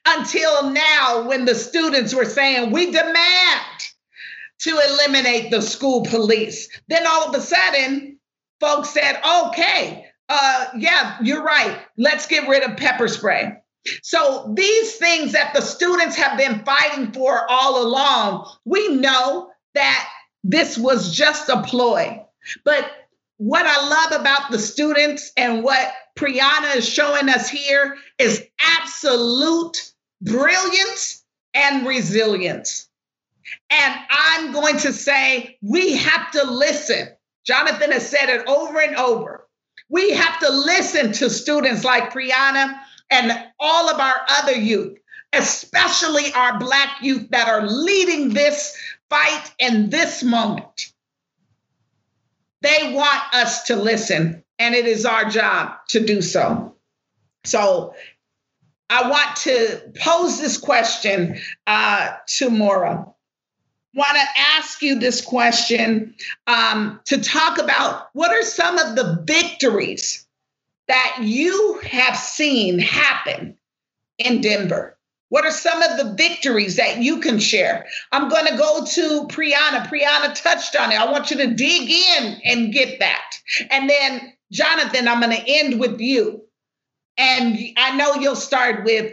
until now when the students were saying, We demand to eliminate the school police. Then all of a sudden, folks said, okay, uh, yeah, you're right. Let's get rid of pepper spray. So these things that the students have been fighting for all along, we know that this was just a ploy. But what I love about the students and what Priyana is showing us here is absolute brilliance and resilience. And I'm going to say we have to listen. Jonathan has said it over and over. We have to listen to students like Priyana and all of our other youth especially our Black youth that are leading this fight in this moment. They want us to listen, and it is our job to do so. So I want to pose this question uh, to Maura. Want to ask you this question um, to talk about what are some of the victories that you have seen happen in Denver? What are some of the victories that you can share? I'm going to go to Priyana. Priyana touched on it. I want you to dig in and get that. And then, Jonathan, I'm going to end with you. And I know you'll start with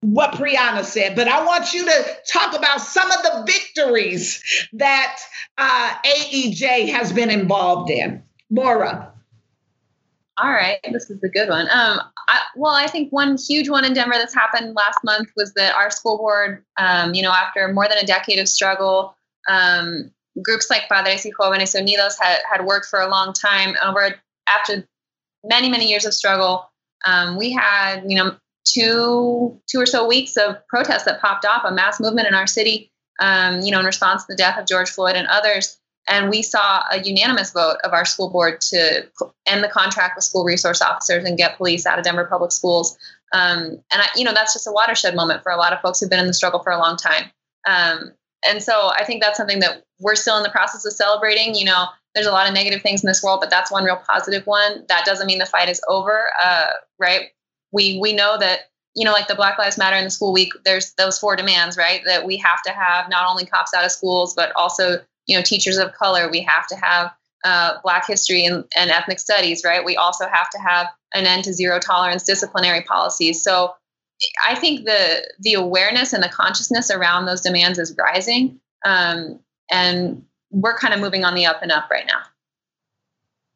what Priyana said, but I want you to talk about some of the victories that uh, AEJ has been involved in. Maura. All right, this is a good one. Um, I, well, I think one huge one in Denver that's happened last month was that our school board, um, you know, after more than a decade of struggle, um, groups like Padres y Jóvenes Unidos had, had worked for a long time. Over after many many years of struggle, um, we had you know two two or so weeks of protests that popped off, a mass movement in our city, um, you know, in response to the death of George Floyd and others. And we saw a unanimous vote of our school board to end the contract with school resource officers and get police out of Denver public schools. Um, and I, you know, that's just a watershed moment for a lot of folks who've been in the struggle for a long time. Um, and so I think that's something that we're still in the process of celebrating. You know, there's a lot of negative things in this world, but that's one real positive one. That doesn't mean the fight is over, uh, right? We we know that you know, like the Black Lives Matter in the school week. There's those four demands, right? That we have to have not only cops out of schools, but also you know teachers of color we have to have uh, black history and, and ethnic studies right we also have to have an end to zero tolerance disciplinary policies so i think the the awareness and the consciousness around those demands is rising um, and we're kind of moving on the up and up right now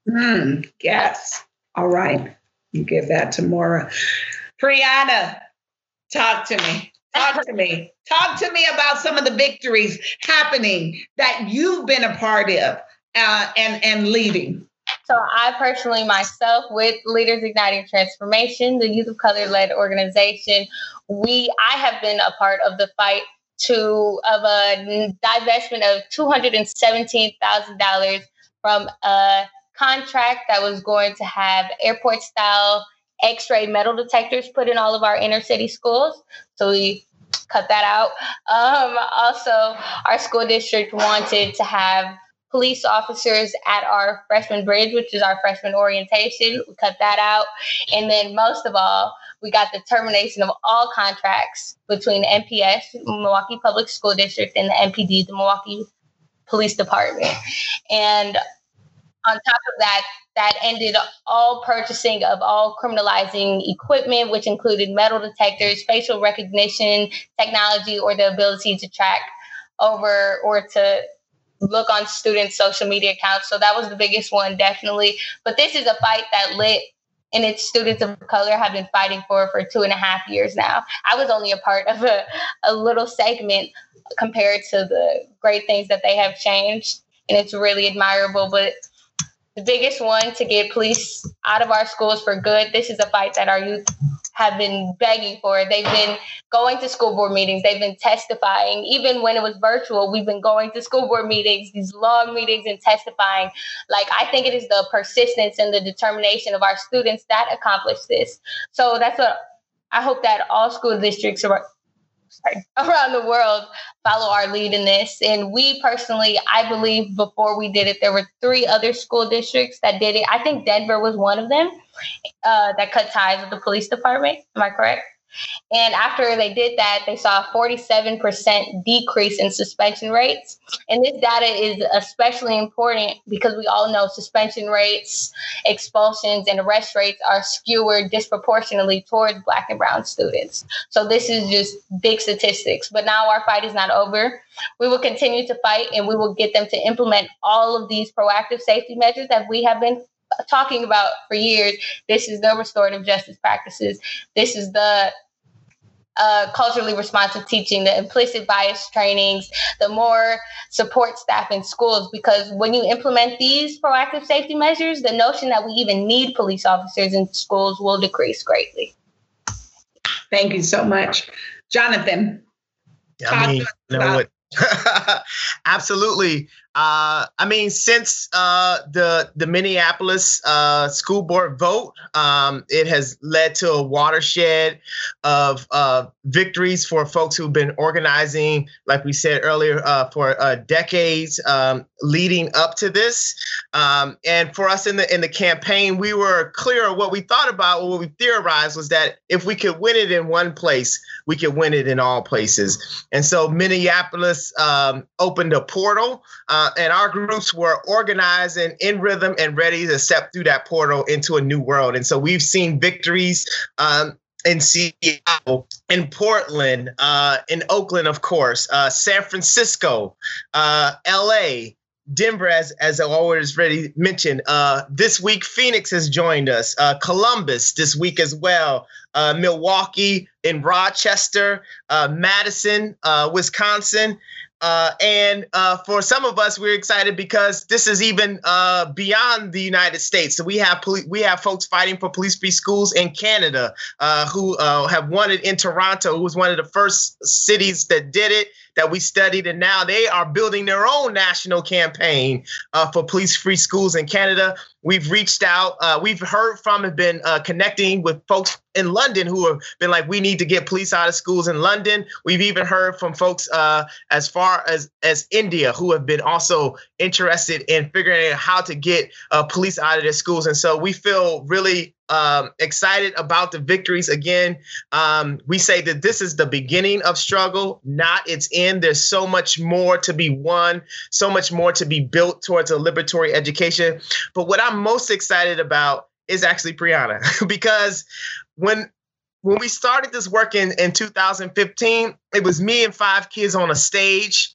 Hmm. yes all right you give that to Maura. Priyana, talk to me. Talk to me. Talk to me about some of the victories happening that you've been a part of uh, and and leading. So I personally myself with Leaders Igniting Transformation, the youth of color led organization, we I have been a part of the fight to of a divestment of two hundred and seventeen thousand dollars from a contract that was going to have airport style x-ray metal detectors put in all of our inner city schools. So we cut that out. Um, also, our school district wanted to have police officers at our freshman bridge, which is our freshman orientation. We cut that out. And then most of all, we got the termination of all contracts between MPS, Milwaukee Public School District, and the MPD, the Milwaukee Police Department. And on top of that, that ended all purchasing of all criminalizing equipment, which included metal detectors, facial recognition technology, or the ability to track over or to look on students' social media accounts. So that was the biggest one, definitely. But this is a fight that lit and its students of color have been fighting for for two and a half years now. I was only a part of a, a little segment compared to the great things that they have changed. And it's really admirable. But the biggest one to get police out of our schools for good. This is a fight that our youth have been begging for. They've been going to school board meetings, they've been testifying. Even when it was virtual, we've been going to school board meetings, these long meetings, and testifying. Like, I think it is the persistence and the determination of our students that accomplish this. So that's what I hope that all school districts are sorry, around the world follow our lead in this. And we personally, I believe before we did it, there were three other school districts that did it. I think Denver was one of them uh, that cut ties with the police department. Am I correct? And after they did that, they saw a 47% decrease in suspension rates. And this data is especially important because we all know suspension rates, expulsions, and arrest rates are skewered disproportionately towards Black and Brown students. So this is just big statistics. But now our fight is not over. We will continue to fight and we will get them to implement all of these proactive safety measures that we have been talking about for years. This is the restorative justice practices. This is the uh, culturally responsive teaching, the implicit bias trainings, the more support staff in schools. Because when you implement these proactive safety measures, the notion that we even need police officers in schools will decrease greatly. Thank you so much. Jonathan. I mean, you know what? Absolutely. Uh, I mean, since uh, the the Minneapolis uh, school board vote, um, it has led to a watershed of uh, victories for folks who've been organizing, like we said earlier, uh, for uh, decades um, leading up to this. Um, and for us in the in the campaign, we were clear what we thought about. What we theorized was that if we could win it in one place, we could win it in all places. And so Minneapolis um, opened a portal. Uh, uh, and our groups were organized and in rhythm and ready to step through that portal into a new world. And so we've seen victories um, in Seattle, in Portland, uh, in Oakland, of course, uh, San Francisco, uh, LA, Denver, as as I always already mentioned. Uh, this week, Phoenix has joined us. Uh, Columbus this week as well. Uh, Milwaukee, in Rochester, uh, Madison, uh, Wisconsin, uh, and uh, for some of us, we're excited because this is even uh, beyond the United States. So we have poli- we have folks fighting for police free schools in Canada uh, who uh, have won it in Toronto, who was one of the first cities that did it that we studied, and now they are building their own national campaign uh, for police free schools in Canada. We've reached out, uh, we've heard from and been uh, connecting with folks in London who have been like, we need to get police out of schools in London. We've even heard from folks uh, as far as as India who have been also interested in figuring out how to get uh, police out of their schools, and so we feel really um, excited about the victories again. Um, we say that this is the beginning of struggle, not its end. There's so much more to be won, so much more to be built towards a liberatory education. But what I'm most excited about is actually Priyana because when when we started this work in, in 2015, it was me and five kids on a stage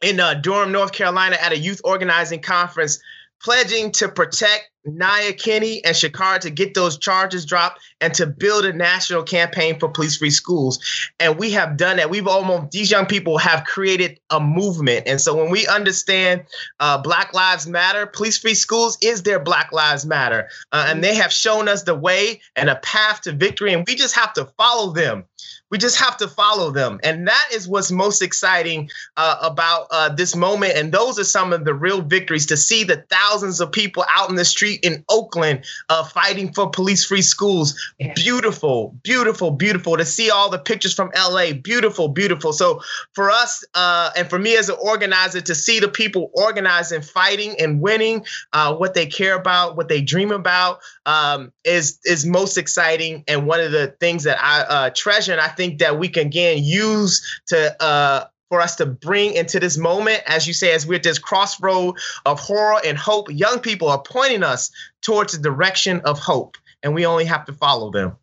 in uh, Durham, North Carolina, at a youth organizing conference, pledging to protect Niya Kenny and Shakar to get those charges dropped and to build a national campaign for police free schools. And we have done that. We've almost, these young people have created a movement. And so when we understand uh, Black Lives Matter, police free schools is their Black Lives Matter. Uh, and they have shown us the way and a path to victory. And we just have to follow them. We just have to follow them. And that is what's most exciting uh, about uh, this moment. And those are some of the real victories to see the thousands of people out in the street in Oakland uh, fighting for police free schools. Beautiful, beautiful, beautiful to see all the pictures from LA. Beautiful, beautiful. So for us uh, and for me as an organizer to see the people organizing, fighting, and winning uh, what they care about, what they dream about um, is, is most exciting and one of the things that I uh, treasure. And I think that we can again use to uh, for us to bring into this moment, as you say, as we're at this crossroad of horror and hope, young people are pointing us towards the direction of hope, and we only have to follow them.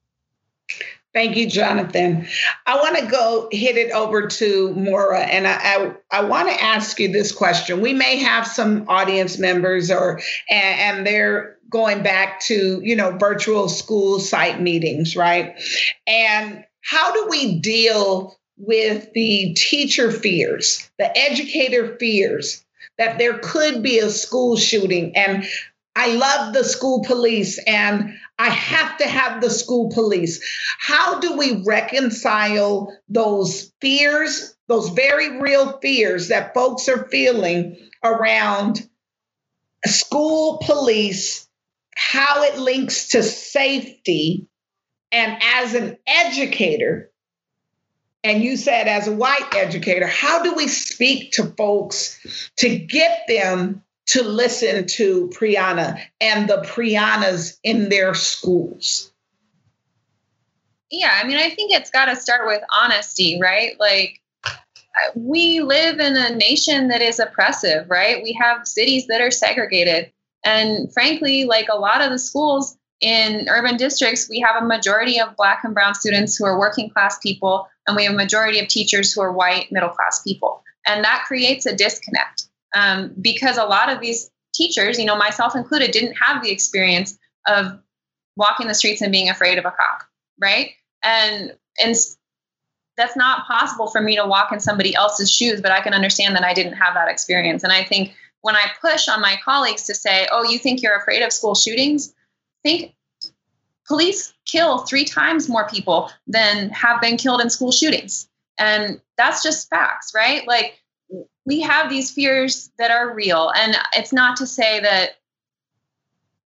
Thank you, Jonathan. I want to go hit it over to Maura, and I, I, I want to ask you this question. We may have some audience members, or and, and they're going back to you know virtual school site meetings, right? And how do we deal with the teacher fears, the educator fears that there could be a school shooting? And I love the school police and I have to have the school police. How do we reconcile those fears, those very real fears that folks are feeling around school police, how it links to safety and as an educator, and you said as a white educator, how do we speak to folks to get them to listen to Priyana and the Priyanas in their schools? Yeah, I mean, I think it's got to start with honesty, right? Like, we live in a nation that is oppressive, right? We have cities that are segregated. And frankly, like a lot of the schools, in urban districts, we have a majority of Black and Brown students who are working class people, and we have a majority of teachers who are white middle class people. And that creates a disconnect um, because a lot of these teachers, you know, myself included, didn't have the experience of walking the streets and being afraid of a cop, right? And and that's not possible for me to walk in somebody else's shoes, but I can understand that I didn't have that experience. And I think when I push on my colleagues to say, "Oh, you think you're afraid of school shootings?" Think police kill three times more people than have been killed in school shootings. And that's just facts, right? Like we have these fears that are real. And it's not to say that,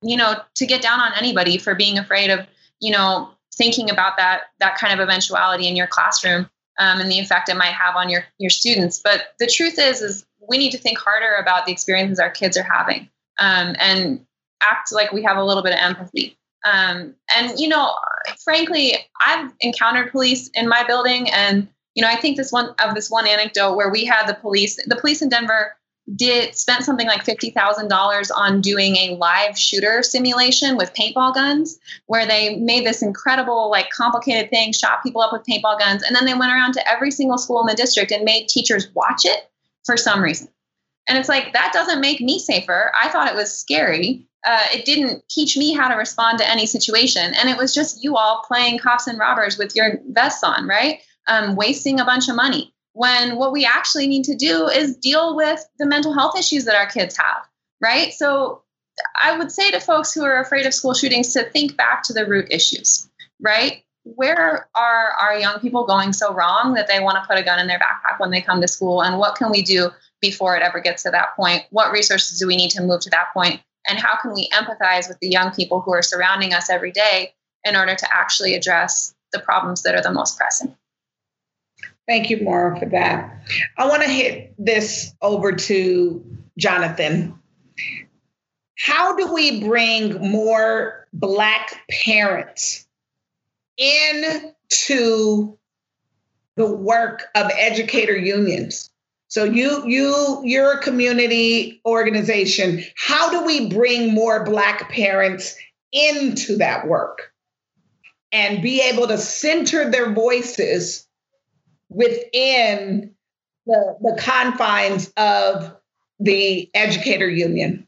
you know, to get down on anybody for being afraid of, you know, thinking about that that kind of eventuality in your classroom um, and the effect it might have on your your students. But the truth is, is we need to think harder about the experiences our kids are having um, and act like we have a little bit of empathy. Um, and you know, frankly, I've encountered police in my building, and you know, I think this one of this one anecdote where we had the police, the police in Denver did spent something like fifty thousand dollars on doing a live shooter simulation with paintball guns, where they made this incredible, like complicated thing, shot people up with paintball guns, and then they went around to every single school in the district and made teachers watch it for some reason. And it's like that doesn't make me safer. I thought it was scary. Uh, it didn't teach me how to respond to any situation, and it was just you all playing cops and robbers with your vests on, right? Um, wasting a bunch of money when what we actually need to do is deal with the mental health issues that our kids have, right? So I would say to folks who are afraid of school shootings to think back to the root issues, right? Where are our young people going so wrong that they want to put a gun in their backpack when they come to school? And what can we do before it ever gets to that point? What resources do we need to move to that point? And how can we empathize with the young people who are surrounding us every day in order to actually address the problems that are the most pressing? Thank you, Maura, for that. I want to hit this over to Jonathan. How do we bring more Black parents into the work of educator unions? So you you you're a community organization. How do we bring more black parents into that work and be able to center their voices within the, the confines of the educator union.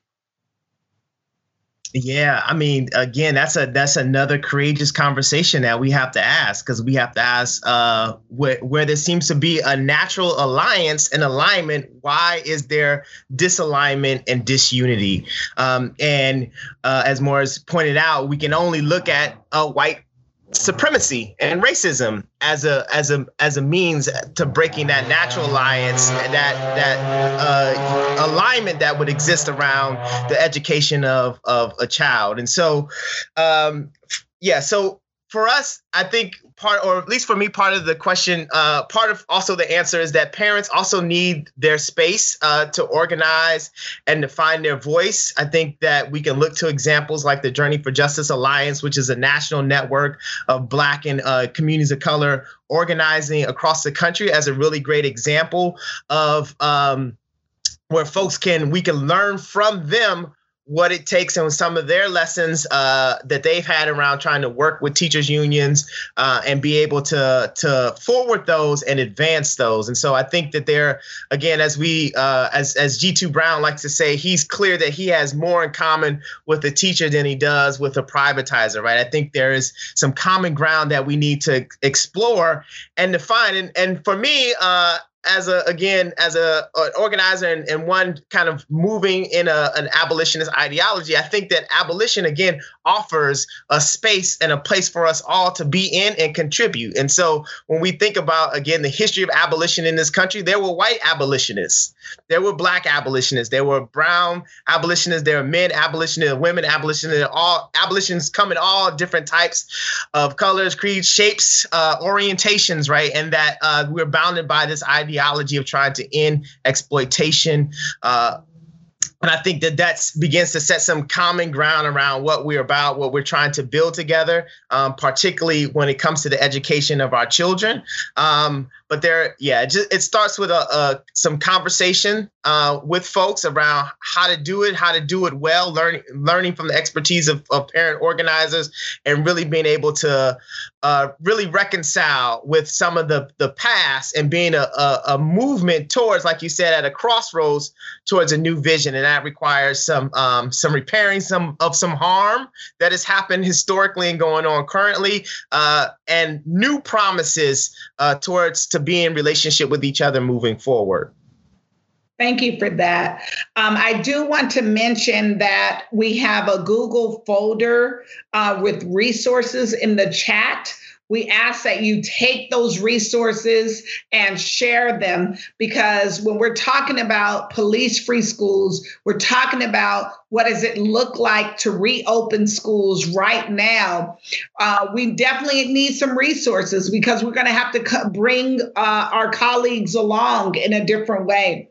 Yeah, I mean, again, that's a that's another courageous conversation that we have to ask because we have to ask uh, where where there seems to be a natural alliance and alignment. Why is there disalignment and disunity? Um, and uh, as Morris pointed out, we can only look at a white supremacy and racism as a as a as a means to breaking that natural alliance that that uh, alignment that would exist around the education of of a child. And so um yeah so for us, I think part, or at least for me, part of the question, uh, part of also the answer is that parents also need their space uh, to organize and to find their voice. I think that we can look to examples like the Journey for Justice Alliance, which is a national network of Black and uh, communities of color organizing across the country, as a really great example of. Um, where folks can we can learn from them what it takes and some of their lessons uh, that they've had around trying to work with teachers unions uh, and be able to to forward those and advance those. And so I think that there, again, as we uh, as as Jitu Brown likes to say, he's clear that he has more in common with a teacher than he does with a privatizer. Right? I think there is some common ground that we need to explore and define. And and for me, uh, as a again as a an organizer and, and one kind of moving in a, an abolitionist ideology i think that abolition again offers a space and a place for us all to be in and contribute. And so when we think about again the history of abolition in this country there were white abolitionists there were black abolitionists there were brown abolitionists there were men abolitionists women abolitionists all abolitionists come in all different types of colors creeds shapes uh, orientations right and that uh, we're bounded by this ideology of trying to end exploitation. Uh, and I think that that begins to set some common ground around what we're about, what we're trying to build together, um, particularly when it comes to the education of our children. Um, but there, yeah, it, just, it starts with a, a some conversation uh, with folks around how to do it, how to do it well, learning learning from the expertise of, of parent organizers, and really being able to uh, really reconcile with some of the the past and being a, a, a, movement towards, like you said, at a crossroads towards a new vision, and that requires some um, some repairing some of some harm that has happened historically and going on currently, uh, and new promises uh, towards to be in relationship with each other moving forward. Thank you for that. Um, I do want to mention that we have a Google folder uh, with resources in the chat. We ask that you take those resources and share them because when we're talking about police free schools, we're talking about what does it look like to reopen schools right now. Uh, we definitely need some resources because we're going to have to co- bring uh, our colleagues along in a different way.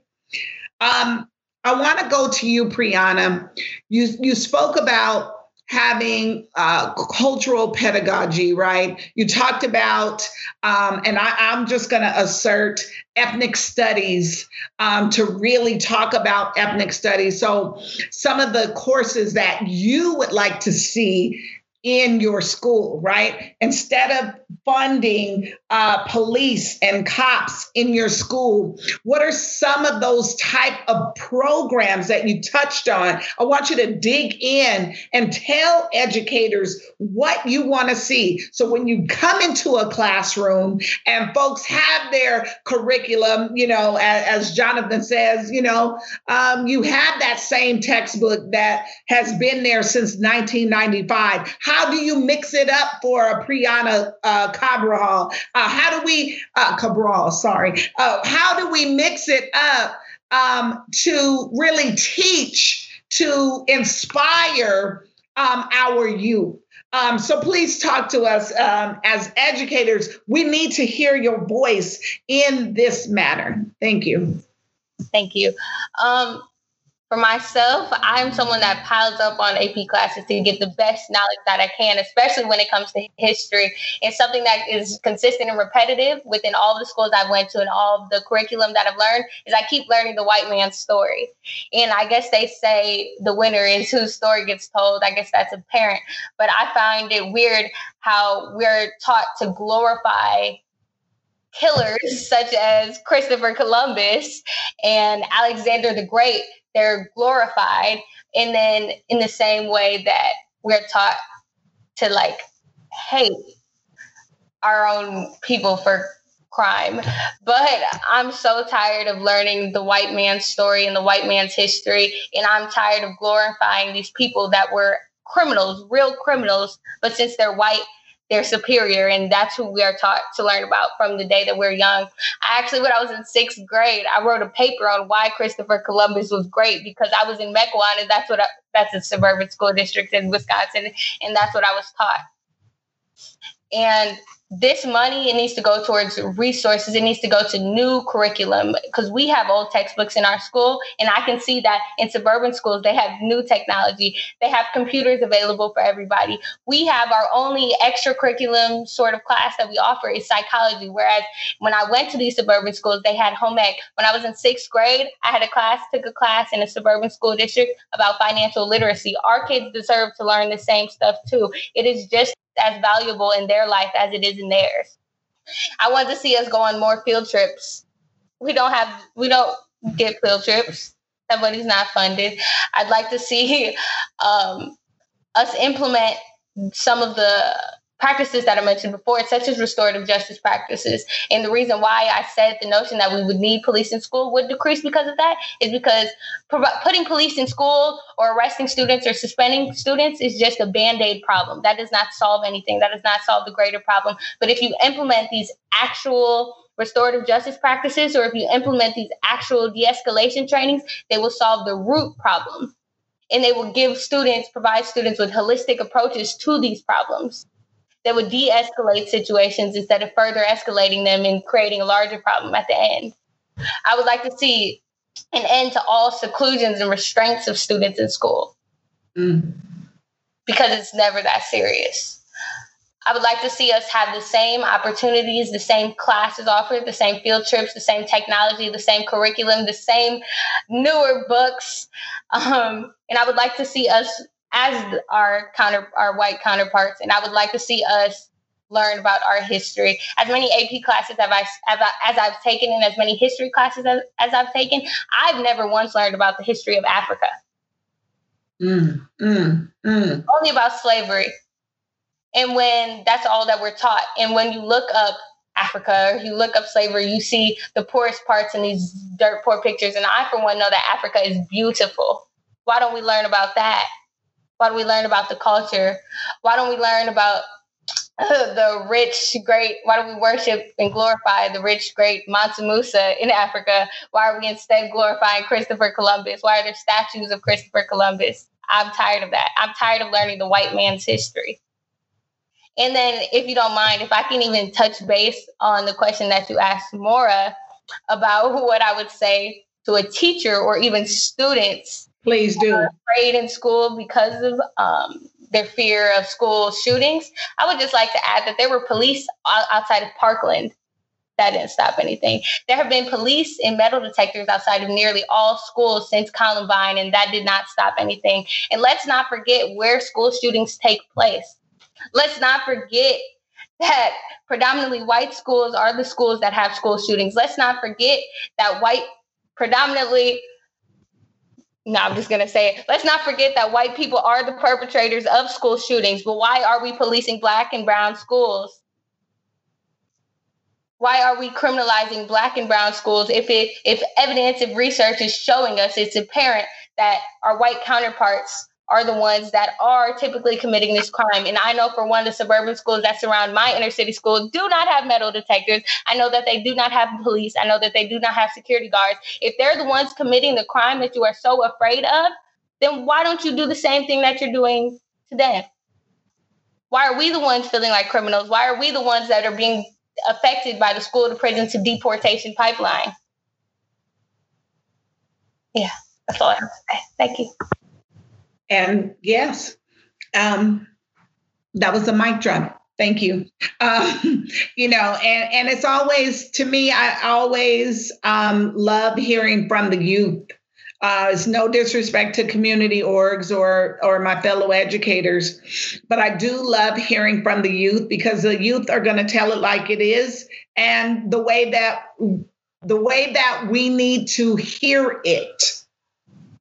Um, I want to go to you, Priyana. You you spoke about having uh, cultural pedagogy, right? You talked about, um, and I, am just going to assert ethnic studies um, to really talk about ethnic studies. So, some of the courses that you would like to see in your school, right? Instead of funding uh, police and cops in your school, what are some of those type of programs that you touched on? I want you to dig in and tell educators what you want to see. So when you come into a classroom and folks have their curriculum, you know, as, as Jonathan says, you know, um, you have that same textbook that has been there since 1995. How do you mix it up for a Priyana uh, Cabral? Uh, how do we, uh, Cabral, sorry. Uh, how do we mix it up um, to really teach, to inspire um, our youth? Um, so please talk to us um, as educators. We need to hear your voice in this matter. Thank you. Thank you. Um, for myself, I'm someone that piles up on AP classes to get the best knowledge that I can, especially when it comes to history. It's something that is consistent and repetitive within all the schools I've went to and all the curriculum that I've learned is I keep learning the white man's story. And I guess they say the winner is whose story gets told. I guess that's apparent. But I find it weird how we're taught to glorify killers such as Christopher Columbus and Alexander the Great they're glorified and then in the same way that we're taught to like hate our own people for crime. But i'm so tired of learning the white man's story and the white man's history and i'm tired of glorifying these people that were criminals real criminals but since they're white they're superior and that's who we are taught to learn about from the day that we're young. I actually when i was in sixth grade i wrote a paper on why christopher columbus was great because i was in mequon and that's what I, that's a suburban school district in wisconsin and that's what i was taught and this money it needs to go towards resources. It needs to go to new curriculum because we have old textbooks in our school and i can see that in suburban schools they have new technology. They have computers available for everybody. We have our only extracurriculum sort of class that we offer is psychology whereas when i went to these suburban schools they had home ec. When i was in sixth grade i had a class took a class in a suburban school district about financial literacy. Our kids deserve to learn the same stuff too. It is just as valuable in their life as it is in theirs. I want to see us go on more field trips. We don't have we don't get field trips. Somebody's not funded. I'd like to see um, us implement some of the practices that I mentioned before, such as restorative justice practices. And the reason why I said the notion that we would need police in school would decrease because of that is because putting police in school or arresting students or suspending students is just a band aid problem. That does not solve anything, that does not solve the greater problem. But if you implement these actual restorative justice practices or if you implement these actual de escalation trainings, they will solve the root problem. And they will give students, provide students with holistic approaches to these problems that would de-escalate situations instead of further escalating them and creating a larger problem at the end. I would like to see an end to all seclusions and restraints of students in school mm. because it's never that serious. I would like to see us have the same opportunities, the same classes offered, the same field trips, the same technology, the same curriculum, the same newer books. Um, and I would like to see us as our counter our white counterparts and i would like to see us learn about our history as many ap classes as, I, as i've taken and as many history classes as, as i've taken i've never once learned about the history of africa mm, mm, mm. only about slavery and when that's all that we're taught and when you look up Africa, or you look up slavery, you see the poorest parts in these dirt poor pictures. And I, for one, know that Africa is beautiful. Why don't we learn about that? Why don't we learn about the culture? Why don't we learn about the rich, great, why do we worship and glorify the rich, great Mansa Musa in Africa? Why are we instead glorifying Christopher Columbus? Why are there statues of Christopher Columbus? I'm tired of that. I'm tired of learning the white man's history. And then, if you don't mind, if I can even touch base on the question that you asked Maura about what I would say to a teacher or even students. Please do. Afraid in school because of um, their fear of school shootings. I would just like to add that there were police outside of Parkland. That didn't stop anything. There have been police and metal detectors outside of nearly all schools since Columbine, and that did not stop anything. And let's not forget where school shootings take place. Let's not forget that predominantly white schools are the schools that have school shootings. Let's not forget that white, predominantly no, I'm just going to say, let's not forget that white people are the perpetrators of school shootings. But why are we policing black and brown schools? Why are we criminalizing black and brown schools if it if evidence of research is showing us it's apparent that our white counterparts are the ones that are typically committing this crime. And I know for one, the suburban schools that surround my inner city school do not have metal detectors. I know that they do not have police. I know that they do not have security guards. If they're the ones committing the crime that you are so afraid of, then why don't you do the same thing that you're doing to them? Why are we the ones feeling like criminals? Why are we the ones that are being affected by the school to prison to deportation pipeline? Yeah, that's all I have to say. Thank you. And yes, um, that was a mic drop. Thank you. Um, you know, and, and it's always, to me, I always um, love hearing from the youth. Uh, it's no disrespect to community orgs or or my fellow educators, but I do love hearing from the youth because the youth are going to tell it like it is, and the way that the way that we need to hear it.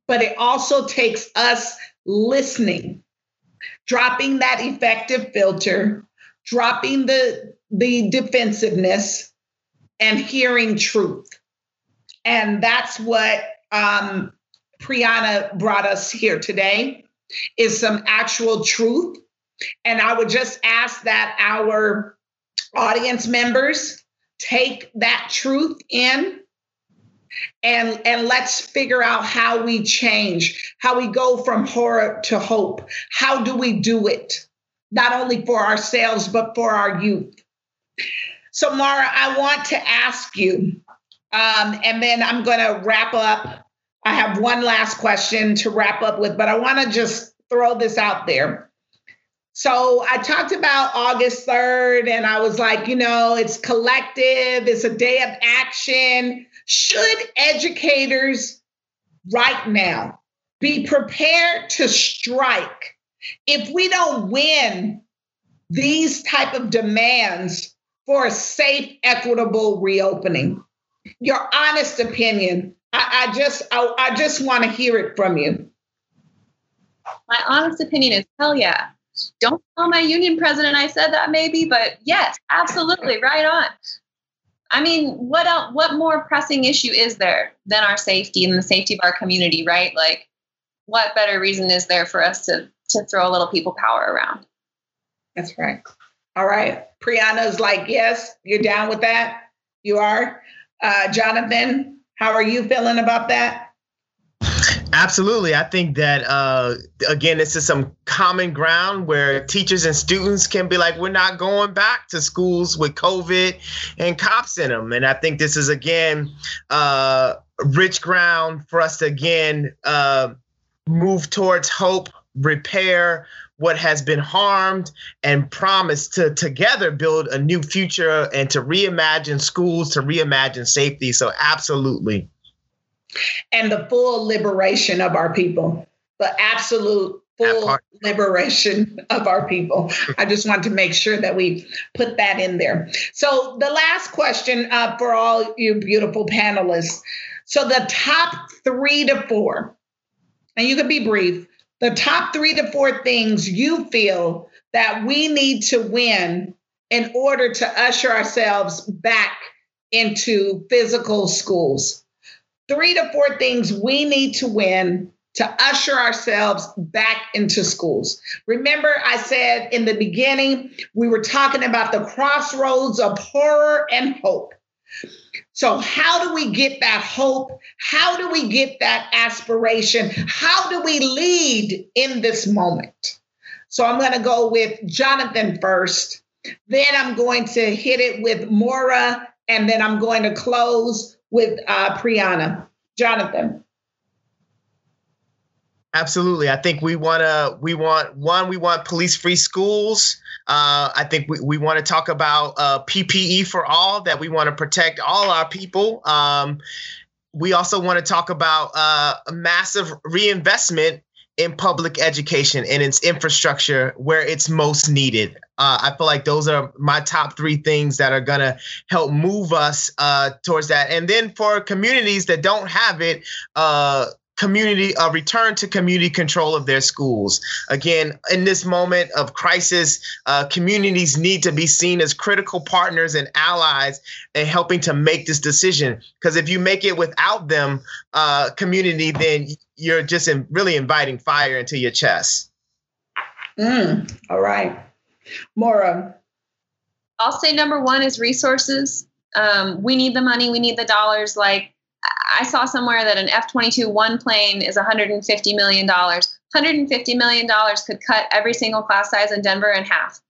But it also takes us listening, dropping that effective filter, dropping the the defensiveness and hearing truth. And that's what um, Priyana brought us here today is some actual truth. And I would just ask that our audience members take that truth in and and let's figure out how we change how we go from horror to hope. How do we do it? Not only for ourselves but for our youth. So Maura i want to ask you um, and then i'm going to wrap up. I have one last question to wrap up with but i want to just throw this out there so I talked about August 3rd, and I was like, you know, it's collective, it's a day of action. Should educators right now be prepared to strike if we don't win these type of demands for a safe, equitable reopening? Your honest opinion. I, I just I, I just want to hear it from you. My honest opinion is hell yeah. Don't tell my union president I said that maybe, but yes, absolutely, right on. I mean, what else, what more pressing issue is there than our safety and the safety of our community, right? Like, what better reason is there for us to to throw a little people power around? That's right. All right. Priyana's like, yes, you're down with that. You are. Uh, Jonathan, how are you feeling about that? Absolutely. I think that, uh, again, this is some common ground where teachers and students can be like, we're not going back to schools with COVID and cops in them. And I think this is, again, uh, rich ground for us to, again, uh, move towards hope, repair what has been harmed, and promise to together build a new future and to reimagine schools, to reimagine safety. So, absolutely and the full liberation of our people, the absolute full liberation of our people. I just want to make sure that we put that in there. So, the last question uh, for all you beautiful panelists. So, the top three to four, and you can be brief, the top three to four things you feel that we need to win in order to usher ourselves back into physical schools. Three to four things we need to win to usher ourselves back into schools. Remember, I said in the beginning, we were talking about the crossroads of horror and hope. So, how do we get that hope? How do we get that aspiration? How do we lead in this moment? So, I'm going to go with Jonathan first. Then I'm going to hit it with Maura, and then I'm going to close with uh, Priyana. Jonathan. Absolutely. I think we want to, we want, one, we want police free schools. Uh, I think we, we want to talk about uh, PPE for all, that we want to protect all our people. Um, we also want to talk about uh, a massive reinvestment in public education and its infrastructure where it's most needed. Uh, I feel like those are my top three things that are to help move us uh, towards that. And then for communities that don't have it, uh, community a return to community control of their schools again in this moment of crisis uh, communities need to be seen as critical partners and allies in helping to make this decision because if you make it without them uh, community then you're just in, really inviting fire into your chest. Mm, all right. Maura i'll say number one is resources. Um, we need the money we need the dollars. Like I saw somewhere that an F 22 one plane is $150 million. $150 million could cut every single class size in Denver in half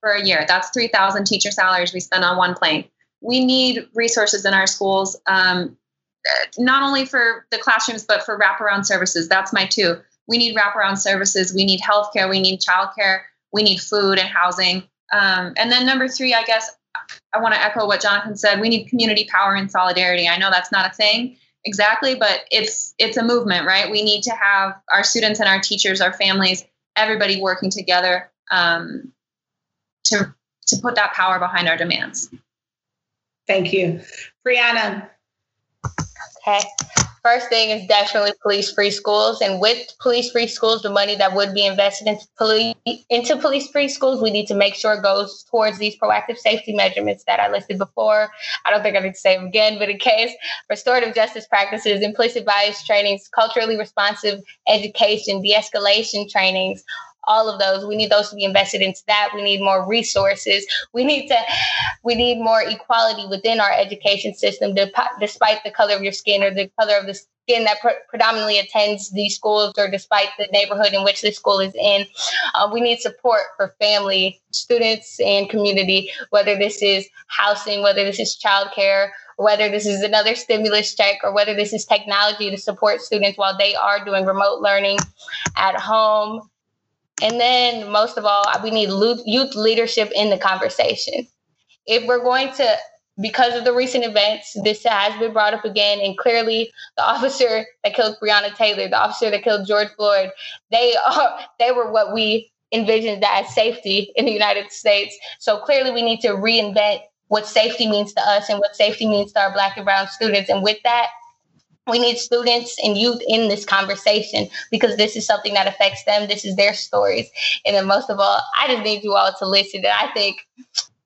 for a year. That's 3,000 teacher salaries we spend on one plane. We need resources in our schools, um, not only for the classrooms, but for wraparound services. That's my two. We need wraparound services. We need healthcare. We need childcare. We need food and housing. Um, and then number three, I guess I want to echo what Jonathan said. We need community power and solidarity. I know that's not a thing exactly, but it's it's a movement, right? We need to have our students and our teachers, our families, everybody working together um, to to put that power behind our demands. Thank you, Priyana. Okay. First thing is definitely police free schools. And with police free schools, the money that would be invested into police into police free schools, we need to make sure goes towards these proactive safety measurements that I listed before. I don't think I need to say them again, but in case restorative justice practices, implicit bias trainings, culturally responsive education, de-escalation trainings, all of those. We need those to be invested into that. We need more resources. We need to we need more equality within our education system despite the color of your skin or the color of the skin that pre- predominantly attends these schools or despite the neighborhood in which the school is in. Uh, we need support for family students and community whether this is housing whether this is childcare whether this is another stimulus check or whether this is technology to support students while they are doing remote learning at home and then, most of all, we need youth leadership in the conversation. If we're going to, because of the recent events, this has been brought up again, and clearly, the officer that killed Breonna Taylor, the officer that killed George Floyd, they are they were what we envisioned as safety in the United States. So clearly, we need to reinvent what safety means to us and what safety means to our Black and Brown students. And with that, we need students and youth in this conversation because this is something that affects them. This is their stories. And then most of all, I just need you all to listen. And I think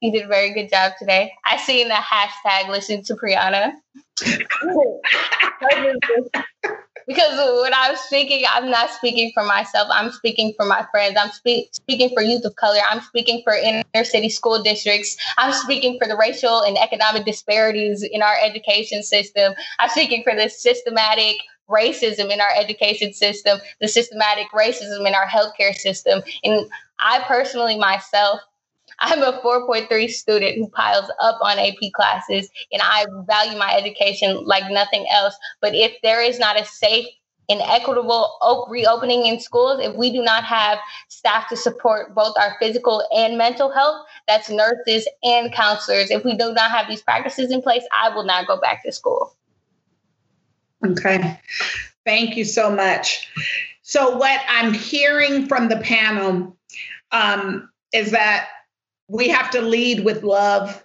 you did a very good job today. I seen the hashtag listen to Priyana. because when I'm speaking, I'm not speaking for myself. I'm speaking for my friends. I'm spe- speaking for youth of color. I'm speaking for inner city school districts. I'm speaking for the racial and economic disparities in our education system. I'm speaking for the systematic racism in our education system, the systematic racism in our healthcare system. And I personally, myself, I'm a 4.3 student who piles up on AP classes and I value my education like nothing else. But if there is not a safe and equitable op- reopening in schools, if we do not have staff to support both our physical and mental health, that's nurses and counselors, if we do not have these practices in place, I will not go back to school. Okay. Thank you so much. So, what I'm hearing from the panel um, is that we have to lead with love.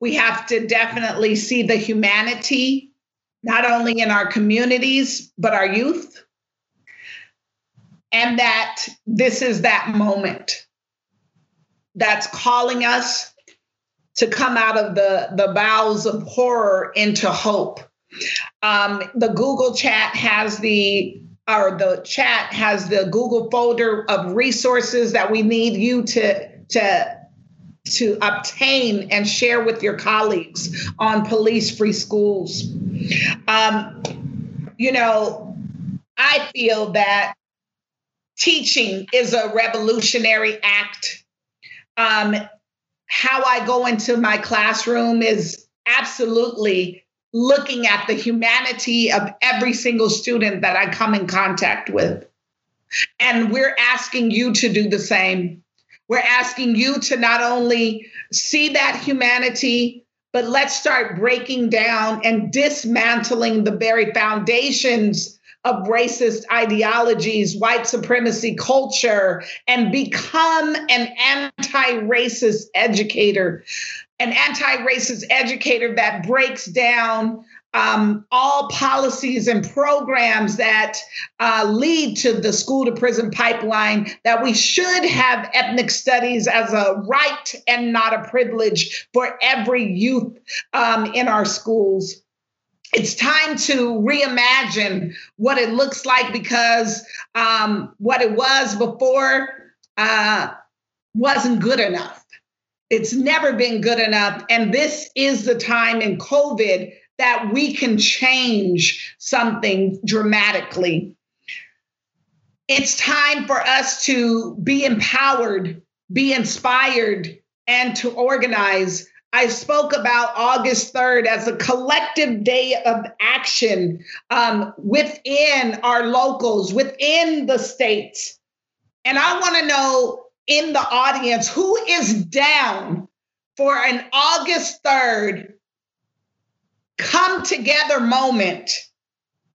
We have to definitely see the humanity, not only in our communities, but our youth. And that this is that moment. that's calling us to come out of the, the bowels of horror into hope. Um, the Google chat has the or the chat has the Google folder of resources that we need you to to to obtain and share with your colleagues on police free schools. Um, you know, I feel that teaching is a revolutionary act. Um, how I go into my classroom is absolutely looking at the humanity of every single student that I come in contact with. And we're asking you to do the same. We're asking you to not only see that humanity, but let's start breaking down and dismantling the very foundations of racist ideologies, white supremacy culture, and become an anti racist educator, an anti racist educator that breaks down um, all policies and programs that uh, lead to the school to prison pipeline, that we should have ethnic studies as a right and not a privilege for every youth um, in our schools. It's time to reimagine what it looks like because um, what it was before uh, wasn't good enough. It's never been good enough. And this is the time in COVID that we can change something dramatically. It's time for us to be empowered, be inspired, and to organize. I spoke about August 3rd as a collective day of action um, within our locals, within the states. And I want to know in the audience who is down for an August 3rd come together moment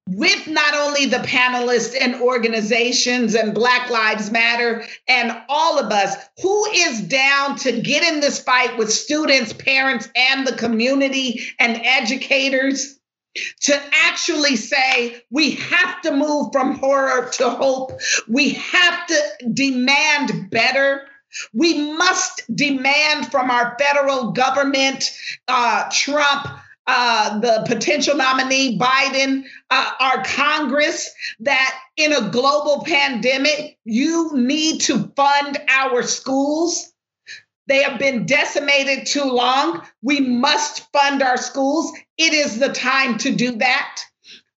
with not only the panelists and organizations and Black Lives Matter and all of us, who is down to get in this fight with students, parents, and the community and educators to actually say we have to move from horror to hope. We have to demand better. We must demand from our federal government, uh, Trump, uh, the potential nominee Biden, uh, our Congress, that in a global pandemic, you need to fund our schools. They have been decimated too long. We must fund our schools. It is the time to do that.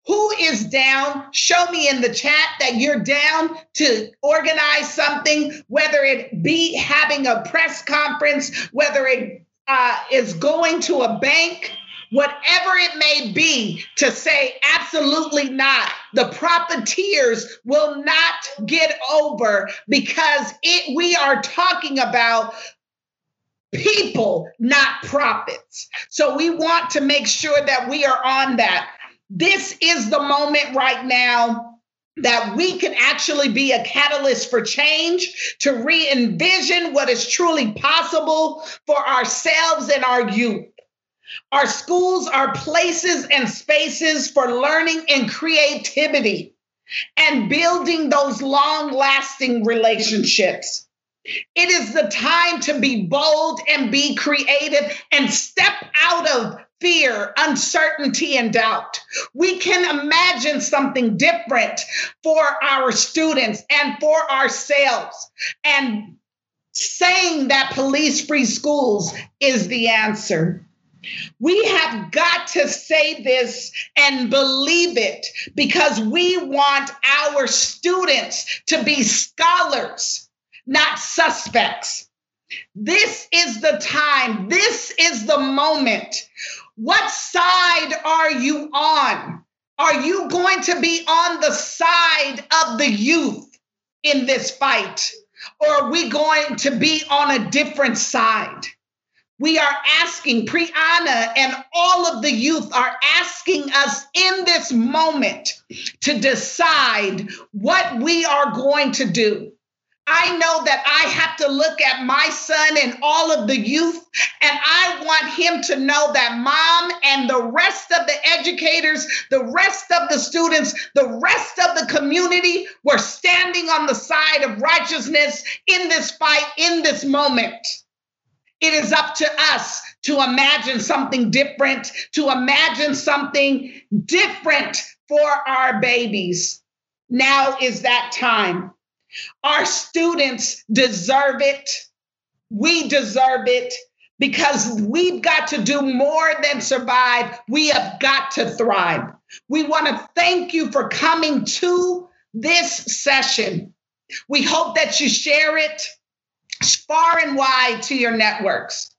Who is down? Show me in the chat that you're down to organize something, whether it be having a press conference, whether it uh, is going to a bank, whatever it may be, to say absolutely not. The profiteers will not get over because it we are talking about people, not profits. So we want to make sure that we are on that. This is the moment right now that we can actually be a catalyst for change, to re envision what is truly possible for ourselves and our youth. Our schools are places and spaces for learning and creativity and building those long lasting relationships. It is the time to be bold and be creative and step out of fear, uncertainty, and doubt. We can imagine something different for our students and for ourselves. And saying that police free schools is the answer. We have got to say this and believe it because we want our students to be scholars, not suspects. This is the time, this is the moment. What side are you on? Are you going to be on the side of the youth in this fight? Or are we going to be on a different side? We are asking, Priyana and all of the youth are asking us in this moment to decide what we are going to do. I know that I have to look at my son and all of the youth, and I want him to know that mom and the rest of the educators, the rest of the students, the rest of the community were standing on the side of righteousness in this fight, in this moment. It is up to us to imagine something different, to imagine something different for our babies. Now is that time. Our students deserve it. We deserve it because we've got to do more than survive. We have got to thrive. We want to thank you for coming to this session. We hope that you share it far and wide to your networks.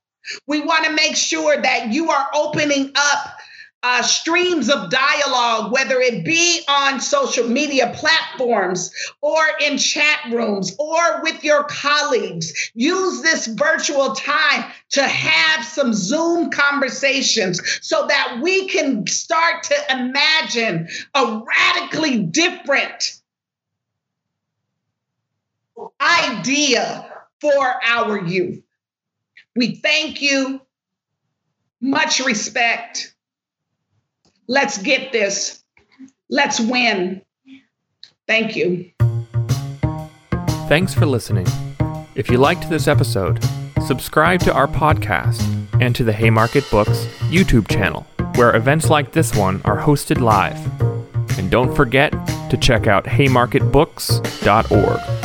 We want to make sure that you are opening up uh, streams of dialogue, whether it be on social media platforms or in chat rooms or with your colleagues. Use this virtual time to have some Zoom conversations so that we can start to imagine a radically different idea for our youth. We thank you. Much respect Let's get this. Let's win. Thank you. Thanks for listening. If you liked this episode, subscribe to our podcast and to the Haymarket Books YouTube channel, where events like this one are hosted live. And don't forget to check out haymarketbooks.org.